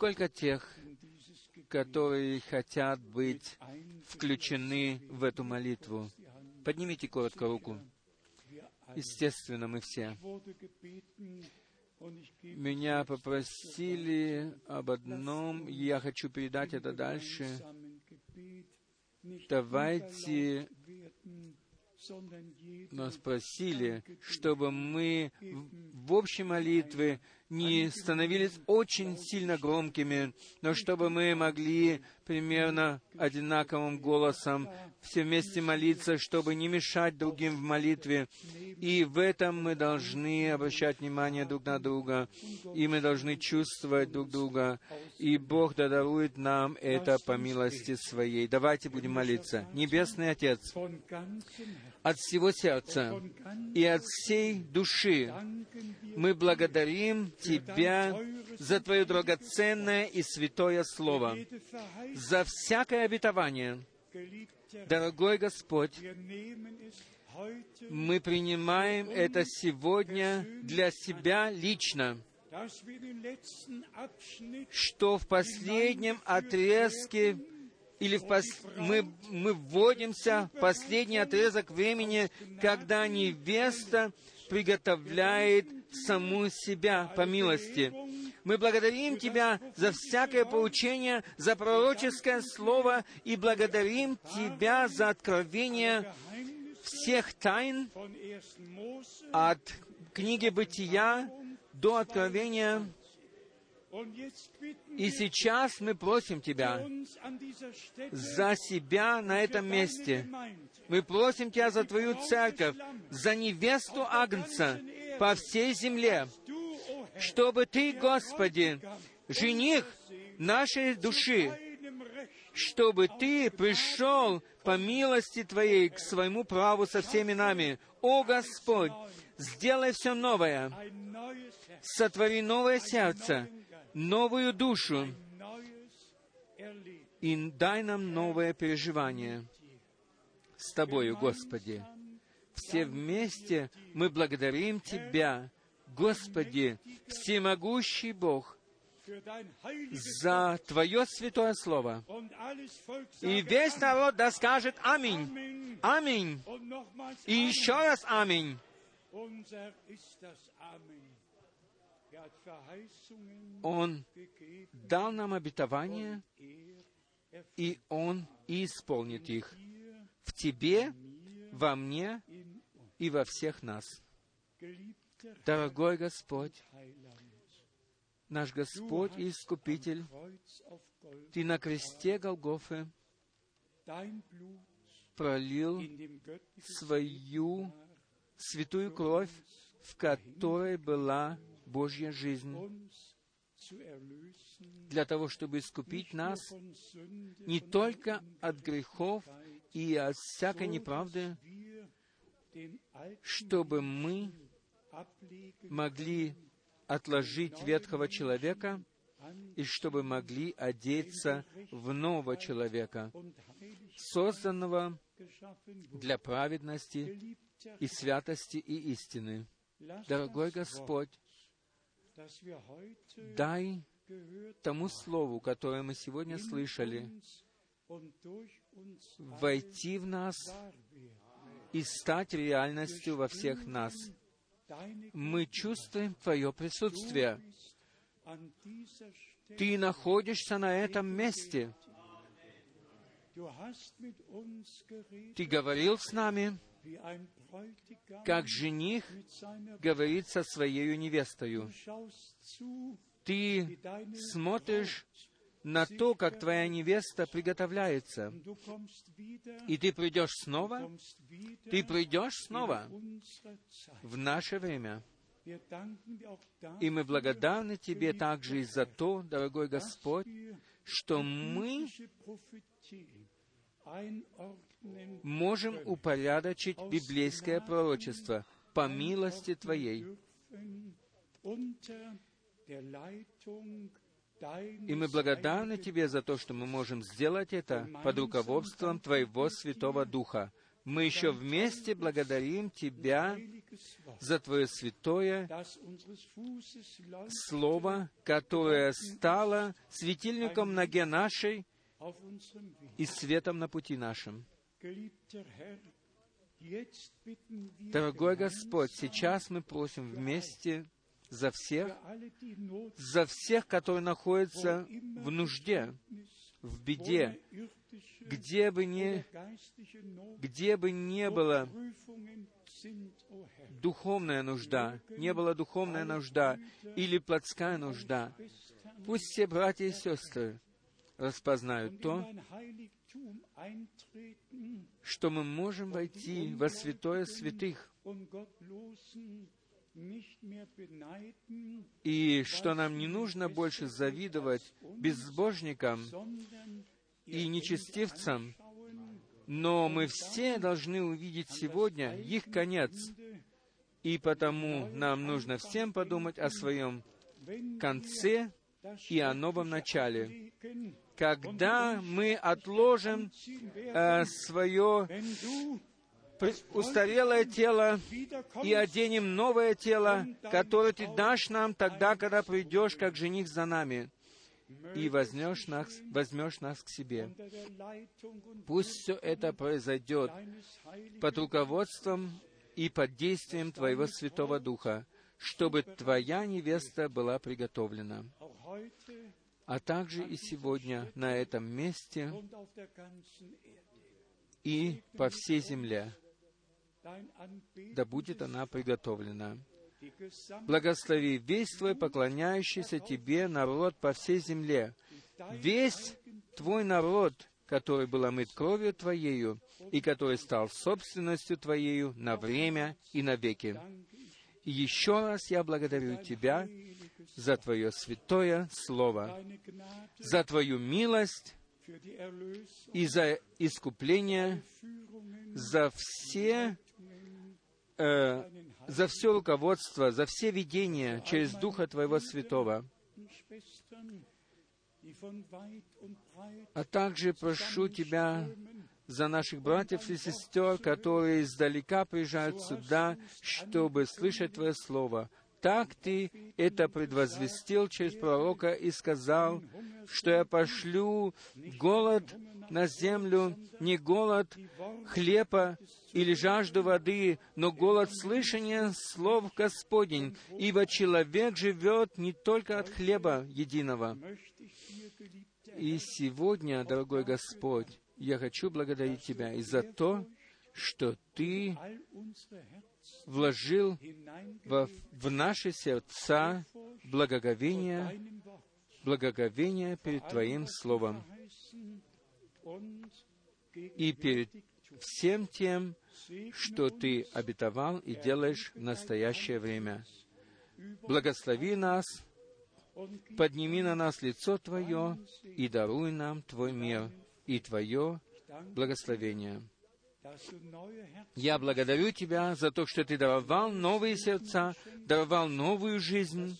A: Сколько тех, которые хотят быть включены в эту молитву? Поднимите коротко руку. Естественно, мы все. Меня попросили об одном, и я хочу передать это дальше. Давайте нас просили, чтобы мы в общей молитве не становились очень сильно громкими, но чтобы мы могли примерно одинаковым голосом все вместе молиться, чтобы не мешать другим в молитве. И в этом мы должны обращать внимание друг на друга, и мы должны чувствовать друг друга, и Бог дарует нам это по милости Своей. Давайте будем молиться. Небесный Отец, от всего сердца и от всей души мы благодарим Тебя за Твое драгоценное и святое Слово, за всякое обетование. Дорогой Господь, мы принимаем это сегодня для себя лично. что в последнем отрезке или в пос- мы, мы вводимся в последний отрезок времени, когда невеста приготовляет саму себя по милости. Мы благодарим Тебя за всякое поучение, за пророческое слово и благодарим Тебя за откровение всех тайн
B: von 1. Mose
A: от книги Бытия до Откровения. И сейчас мы просим Тебя за себя на этом месте. Мы просим Тебя за Твою церковь, за невесту Агнца по всей земле, чтобы Ты, Господи, жених нашей души, чтобы Ты пришел по милости Твоей к своему праву со всеми нами. О Господь, сделай все новое, сотвори новое сердце, новую душу, и дай нам новое переживание с Тобою, Господи. Все вместе мы благодарим Тебя, Господи, всемогущий Бог, за Твое святое Слово. И весь народ да скажет Аминь. Аминь. И еще раз Аминь. Он дал нам обетование, и Он исполнит их в Тебе, во мне и во всех нас. Дорогой Господь, наш Господь и Искупитель, Ты на кресте Голгофы пролил свою святую кровь, в которой была Божья жизнь, для того, чтобы искупить нас не только от грехов и от всякой неправды, чтобы мы могли отложить ветхого человека и чтобы могли одеться в нового человека, созданного для праведности и святости и истины. Дорогой Господь, дай тому слову, которое мы сегодня слышали, войти в нас и стать реальностью во всех нас. Мы чувствуем Твое присутствие. Ты находишься на этом месте. Ты говорил с нами, как жених говорит со своей невестою. Ты смотришь на то, как твоя невеста приготовляется. И ты придешь снова, ты придешь снова в наше время. И мы благодарны Тебе также и за то, дорогой Господь, что мы можем упорядочить библейское пророчество по милости Твоей. И мы благодарны Тебе за то, что мы можем сделать это под руководством Твоего Святого Духа. Мы еще вместе благодарим Тебя за Твое святое Слово, которое стало светильником ноге нашей. И светом на пути нашем. Дорогой Господь, сейчас мы просим вместе за всех, за всех, которые находятся в нужде, в беде, где бы ни, где бы не было духовная нужда, не была духовная нужда или плотская нужда, пусть все братья и сестры распознают то, что мы можем войти во святое святых, и что нам не нужно больше завидовать безбожникам и нечестивцам, но мы все должны увидеть сегодня их конец, и потому нам нужно всем подумать о своем конце и о новом начале. Когда мы отложим э, свое устарелое тело и оденем новое тело, которое Ты дашь нам тогда, когда придешь, как жених за нами, и возьмешь нас, возьмешь нас к себе. Пусть все это произойдет под руководством и под действием Твоего Святого Духа, чтобы Твоя невеста была приготовлена. А также и сегодня на этом месте и по всей земле, да будет она приготовлена. Благослови весь Твой поклоняющийся Тебе народ по всей земле, весь Твой народ, который был омыт кровью Твоею и который стал собственностью Твоею на время и навеки. И еще раз я благодарю Тебя за Твое святое Слово, за Твою милость и за искупление, за все, э, за все руководство, за все видения через Духа Твоего Святого. А также прошу Тебя за наших братьев и сестер, которые издалека приезжают сюда, чтобы слышать Твое Слово. Так Ты это предвозвестил через пророка и сказал, что я пошлю голод на землю, не голод хлеба или жажду воды, но голод слышания слов Господень, ибо человек живет не только от хлеба единого. И сегодня, дорогой Господь, я хочу благодарить Тебя и за то, что Ты вложил во, в наши сердца благоговение, благоговение перед Твоим Словом и перед всем тем, что Ты обетовал и делаешь в настоящее время. Благослови нас, подними на нас лицо Твое и даруй нам Твой мир и Твое благословение. Я благодарю Тебя за то, что Ты даровал новые сердца, даровал новую жизнь,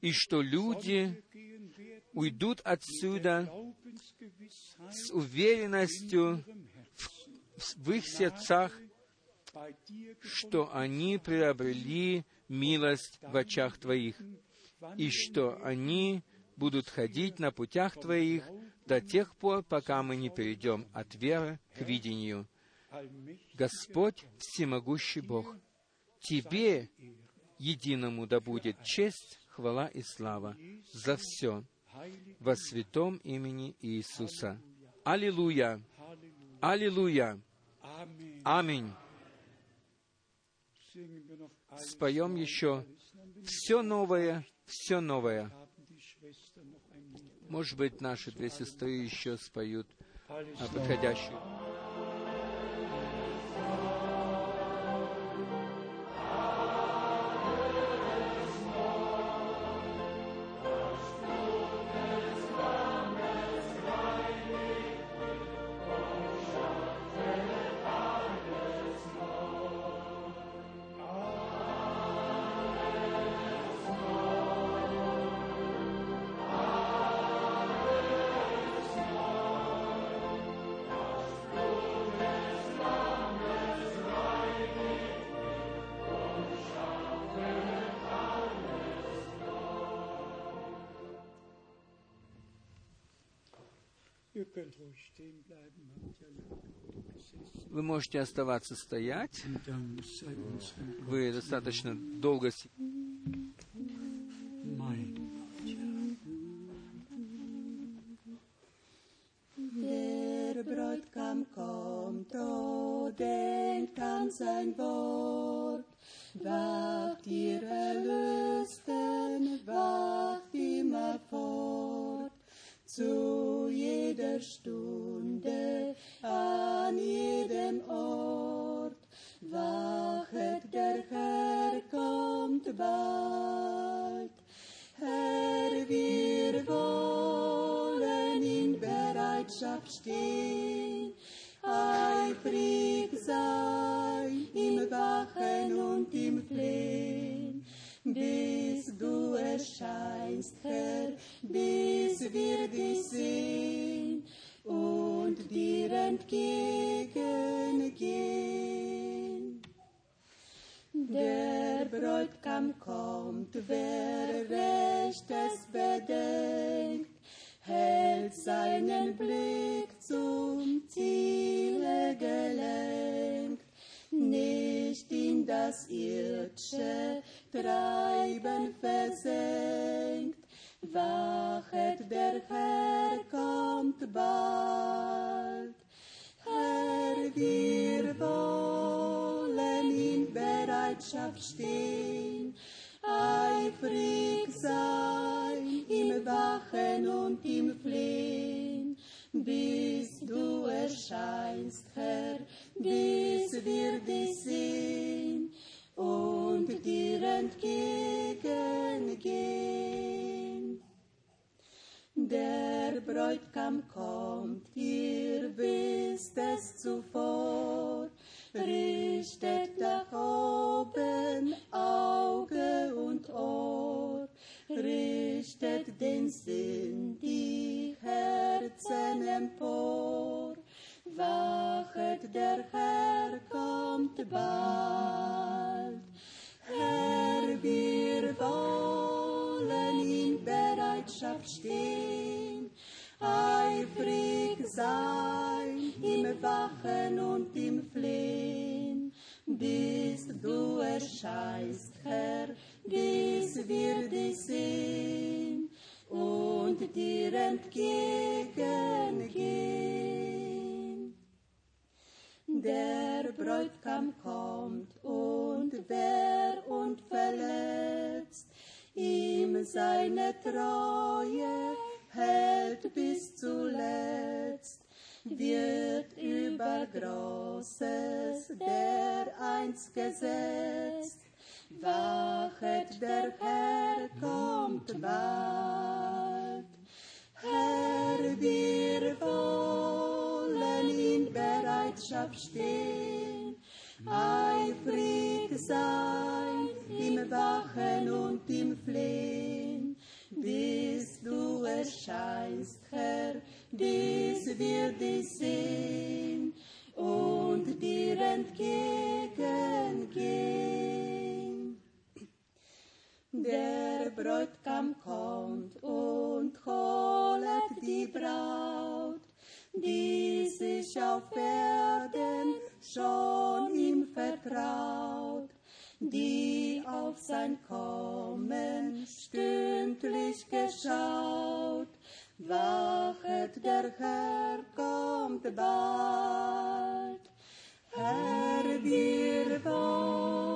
A: и что люди уйдут отсюда с уверенностью в в их сердцах, что они приобрели милость в очах Твоих, и что они будут ходить на путях Твоих до тех пор, пока мы не перейдем от веры к видению. Господь, всемогущий Бог, Тебе, единому, да будет честь, хвала и слава за все во святом имени Иисуса. Аллилуйя! Аллилуйя! Аминь! Споем еще все новое, все новое. Может быть, наши две сестры еще споют
B: Alles
A: Вы можете оставаться стоять. Вы достаточно долго си-
B: mein Gott, ja.
C: Der Bräutigam kommt, oh, denkt an sein Wort. Wacht immer fort. Zu jeder Stunde, an jedem Ort. Wachet, der Herr kommt bald. Herr, wir wollen in Bereitschaft stehen, eifrig sein im Wachen und im Flehen, bis du erscheinst, Herr, bis wir dich sehen und dir entgegengehen. Der Bräutigam kommt, wer rechtes bedenkt, hält seinen Blick zum Ziele gelenkt nicht in das irdische Treiben versenkt. Wachet, der Herr kommt bald. Herr, wir wollen in Bereitschaft stehen, eifrig sein im Wachen und im Flehen, bis du erscheinst, Herr, bis wir dich sehen und dir entgegengehen. Der Bräutigam kommt, ihr wisst es zuvor, richtet nach oben Auge und Ohr, richtet den Sinn, die Herzen empor. Wachet, der Herr kommt bald. Herr, wir wollen in Bereitschaft stehen, eifrig sein im Wachen und im Flehen, bis du erscheinst, Herr, bis wir dich sehen und dir entgegengehen. Der Bräutigam kommt und wer und verletzt ihm seine Treue hält bis zuletzt, wird über Großes der einst gesetzt. Wachet, der Herr kommt bald. Herr, wir wollen in Bereitschaft stehen, eifrig sein im Wachen und im Flehen, bis du erscheinst, Herr, bis wir dich sehen und dir entgegengehen. Der Bräutigam kommt und holet die Braut, die sich auf Erden schon ihm vertraut, die auf sein Kommen stündlich geschaut. Wachet, der Herr kommt bald. Herr, wir wollen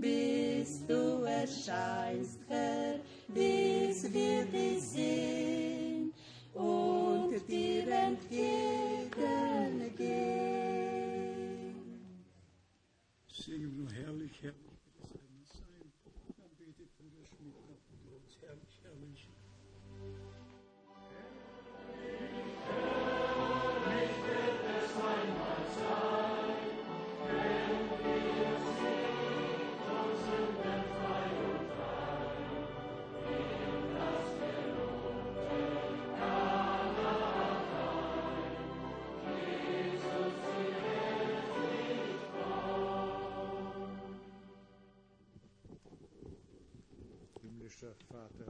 C: bis du erscheinst, Herr, dies wird ich sehen.
D: Oh,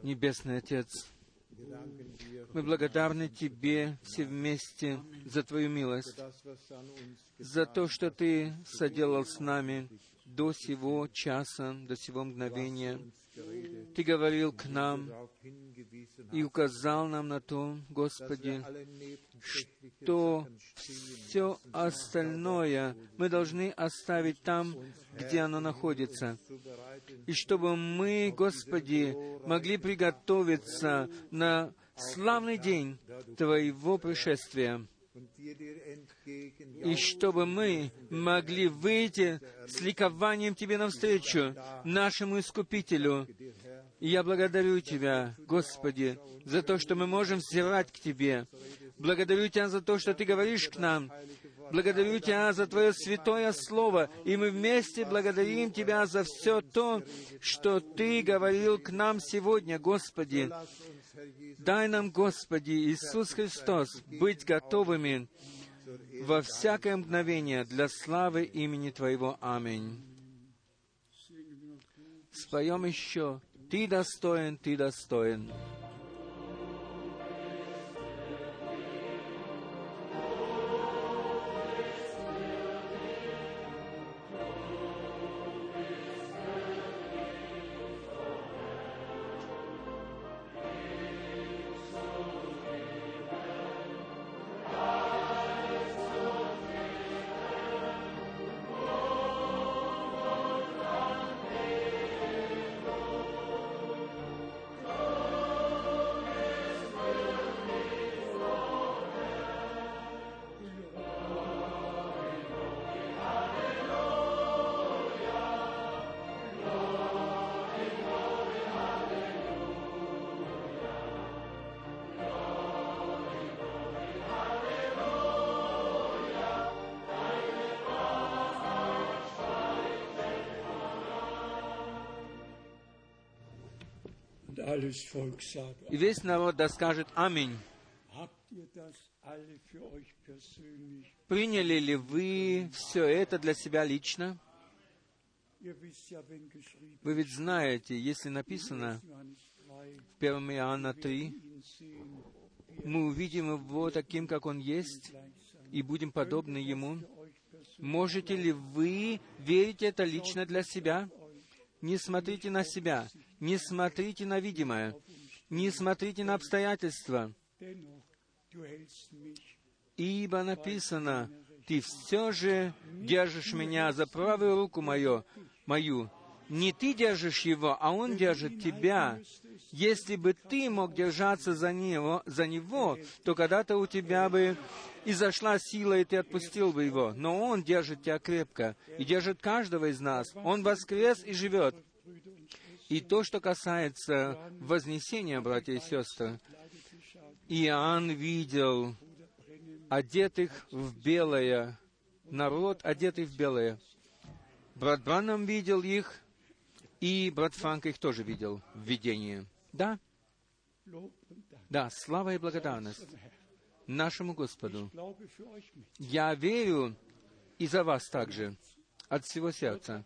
A: Небесный Отец, мы благодарны Тебе все вместе за Твою милость, за то, что Ты соделал с нами до сего часа, до сего мгновения. Ты говорил к нам и указал нам на то, Господи, что все остальное мы должны оставить там, где оно находится. И чтобы мы, Господи, могли приготовиться на славный день Твоего пришествия. и чтобы мы могли выйти с ликованием Тебе навстречу, нашему Искупителю. И я благодарю Тебя, Господи, за то, что мы можем взирать к Тебе. Благодарю Тебя за то, что Ты говоришь к нам. Благодарю Тебя за Твое святое Слово. И мы вместе благодарим Тебя за все то, что Ты говорил к нам сегодня, Господи. Дай нам, Господи Иисус Христос, быть готовыми во всякое мгновение для славы имени Твоего. Аминь. Споем еще. Ты достоин, Ты достоин. И весь народ да скажет Аминь. Приняли ли вы все это для себя лично? Вы ведь знаете, если написано
B: Johannes 3,
A: в 1 Иоанна 3,
B: ihn sehen,
A: мы увидим Его таким, как Он есть, и будем подобны Ему. Можете ли вы верить это лично для себя? Не смотрите на себя, не смотрите на видимое, не смотрите на обстоятельства, ибо написано, «Ты все же держишь меня за правую руку мою, мою. Не ты держишь его, а он держит тебя. Если бы ты мог держаться за него, за него то когда-то у тебя бы и зашла сила, и ты отпустил бы его. Но он держит тебя крепко и держит каждого из нас. Он воскрес и живет. И то, что касается вознесения, братья и сестры, Иоанн видел одетых в белое, народ, одетый в белое. Брат Браннам видел их, и брат Франк их тоже видел в видении. Да, да, слава и благодарность нашему Господу. Я верю и за вас также, от всего сердца.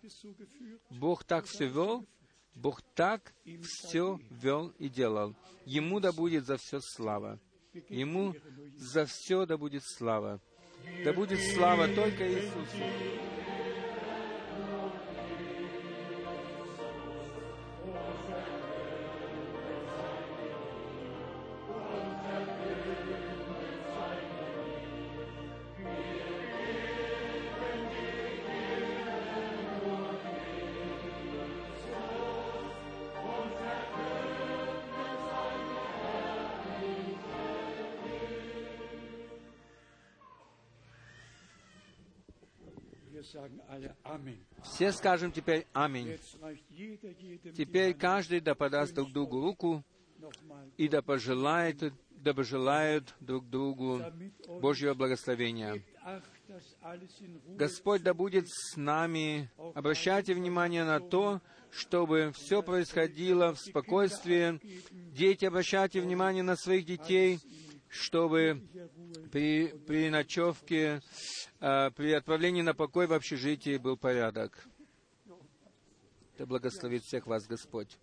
A: Бог так все вел, Бог так все вел и делал. Ему да будет за все слава. Ему за все да будет слава. Да будет слава только Иисусу. Все скажем теперь Аминь. Теперь каждый да подаст друг другу руку и да пожелает, да пожелают друг другу Божьего благословения. Господь да будет с нами. Обращайте внимание на то, чтобы все происходило в спокойствии. Дети, обращайте внимание на своих детей, чтобы при, при ночевке, э, при отправлении на покой в общежитии был порядок. Да благословит всех вас Господь.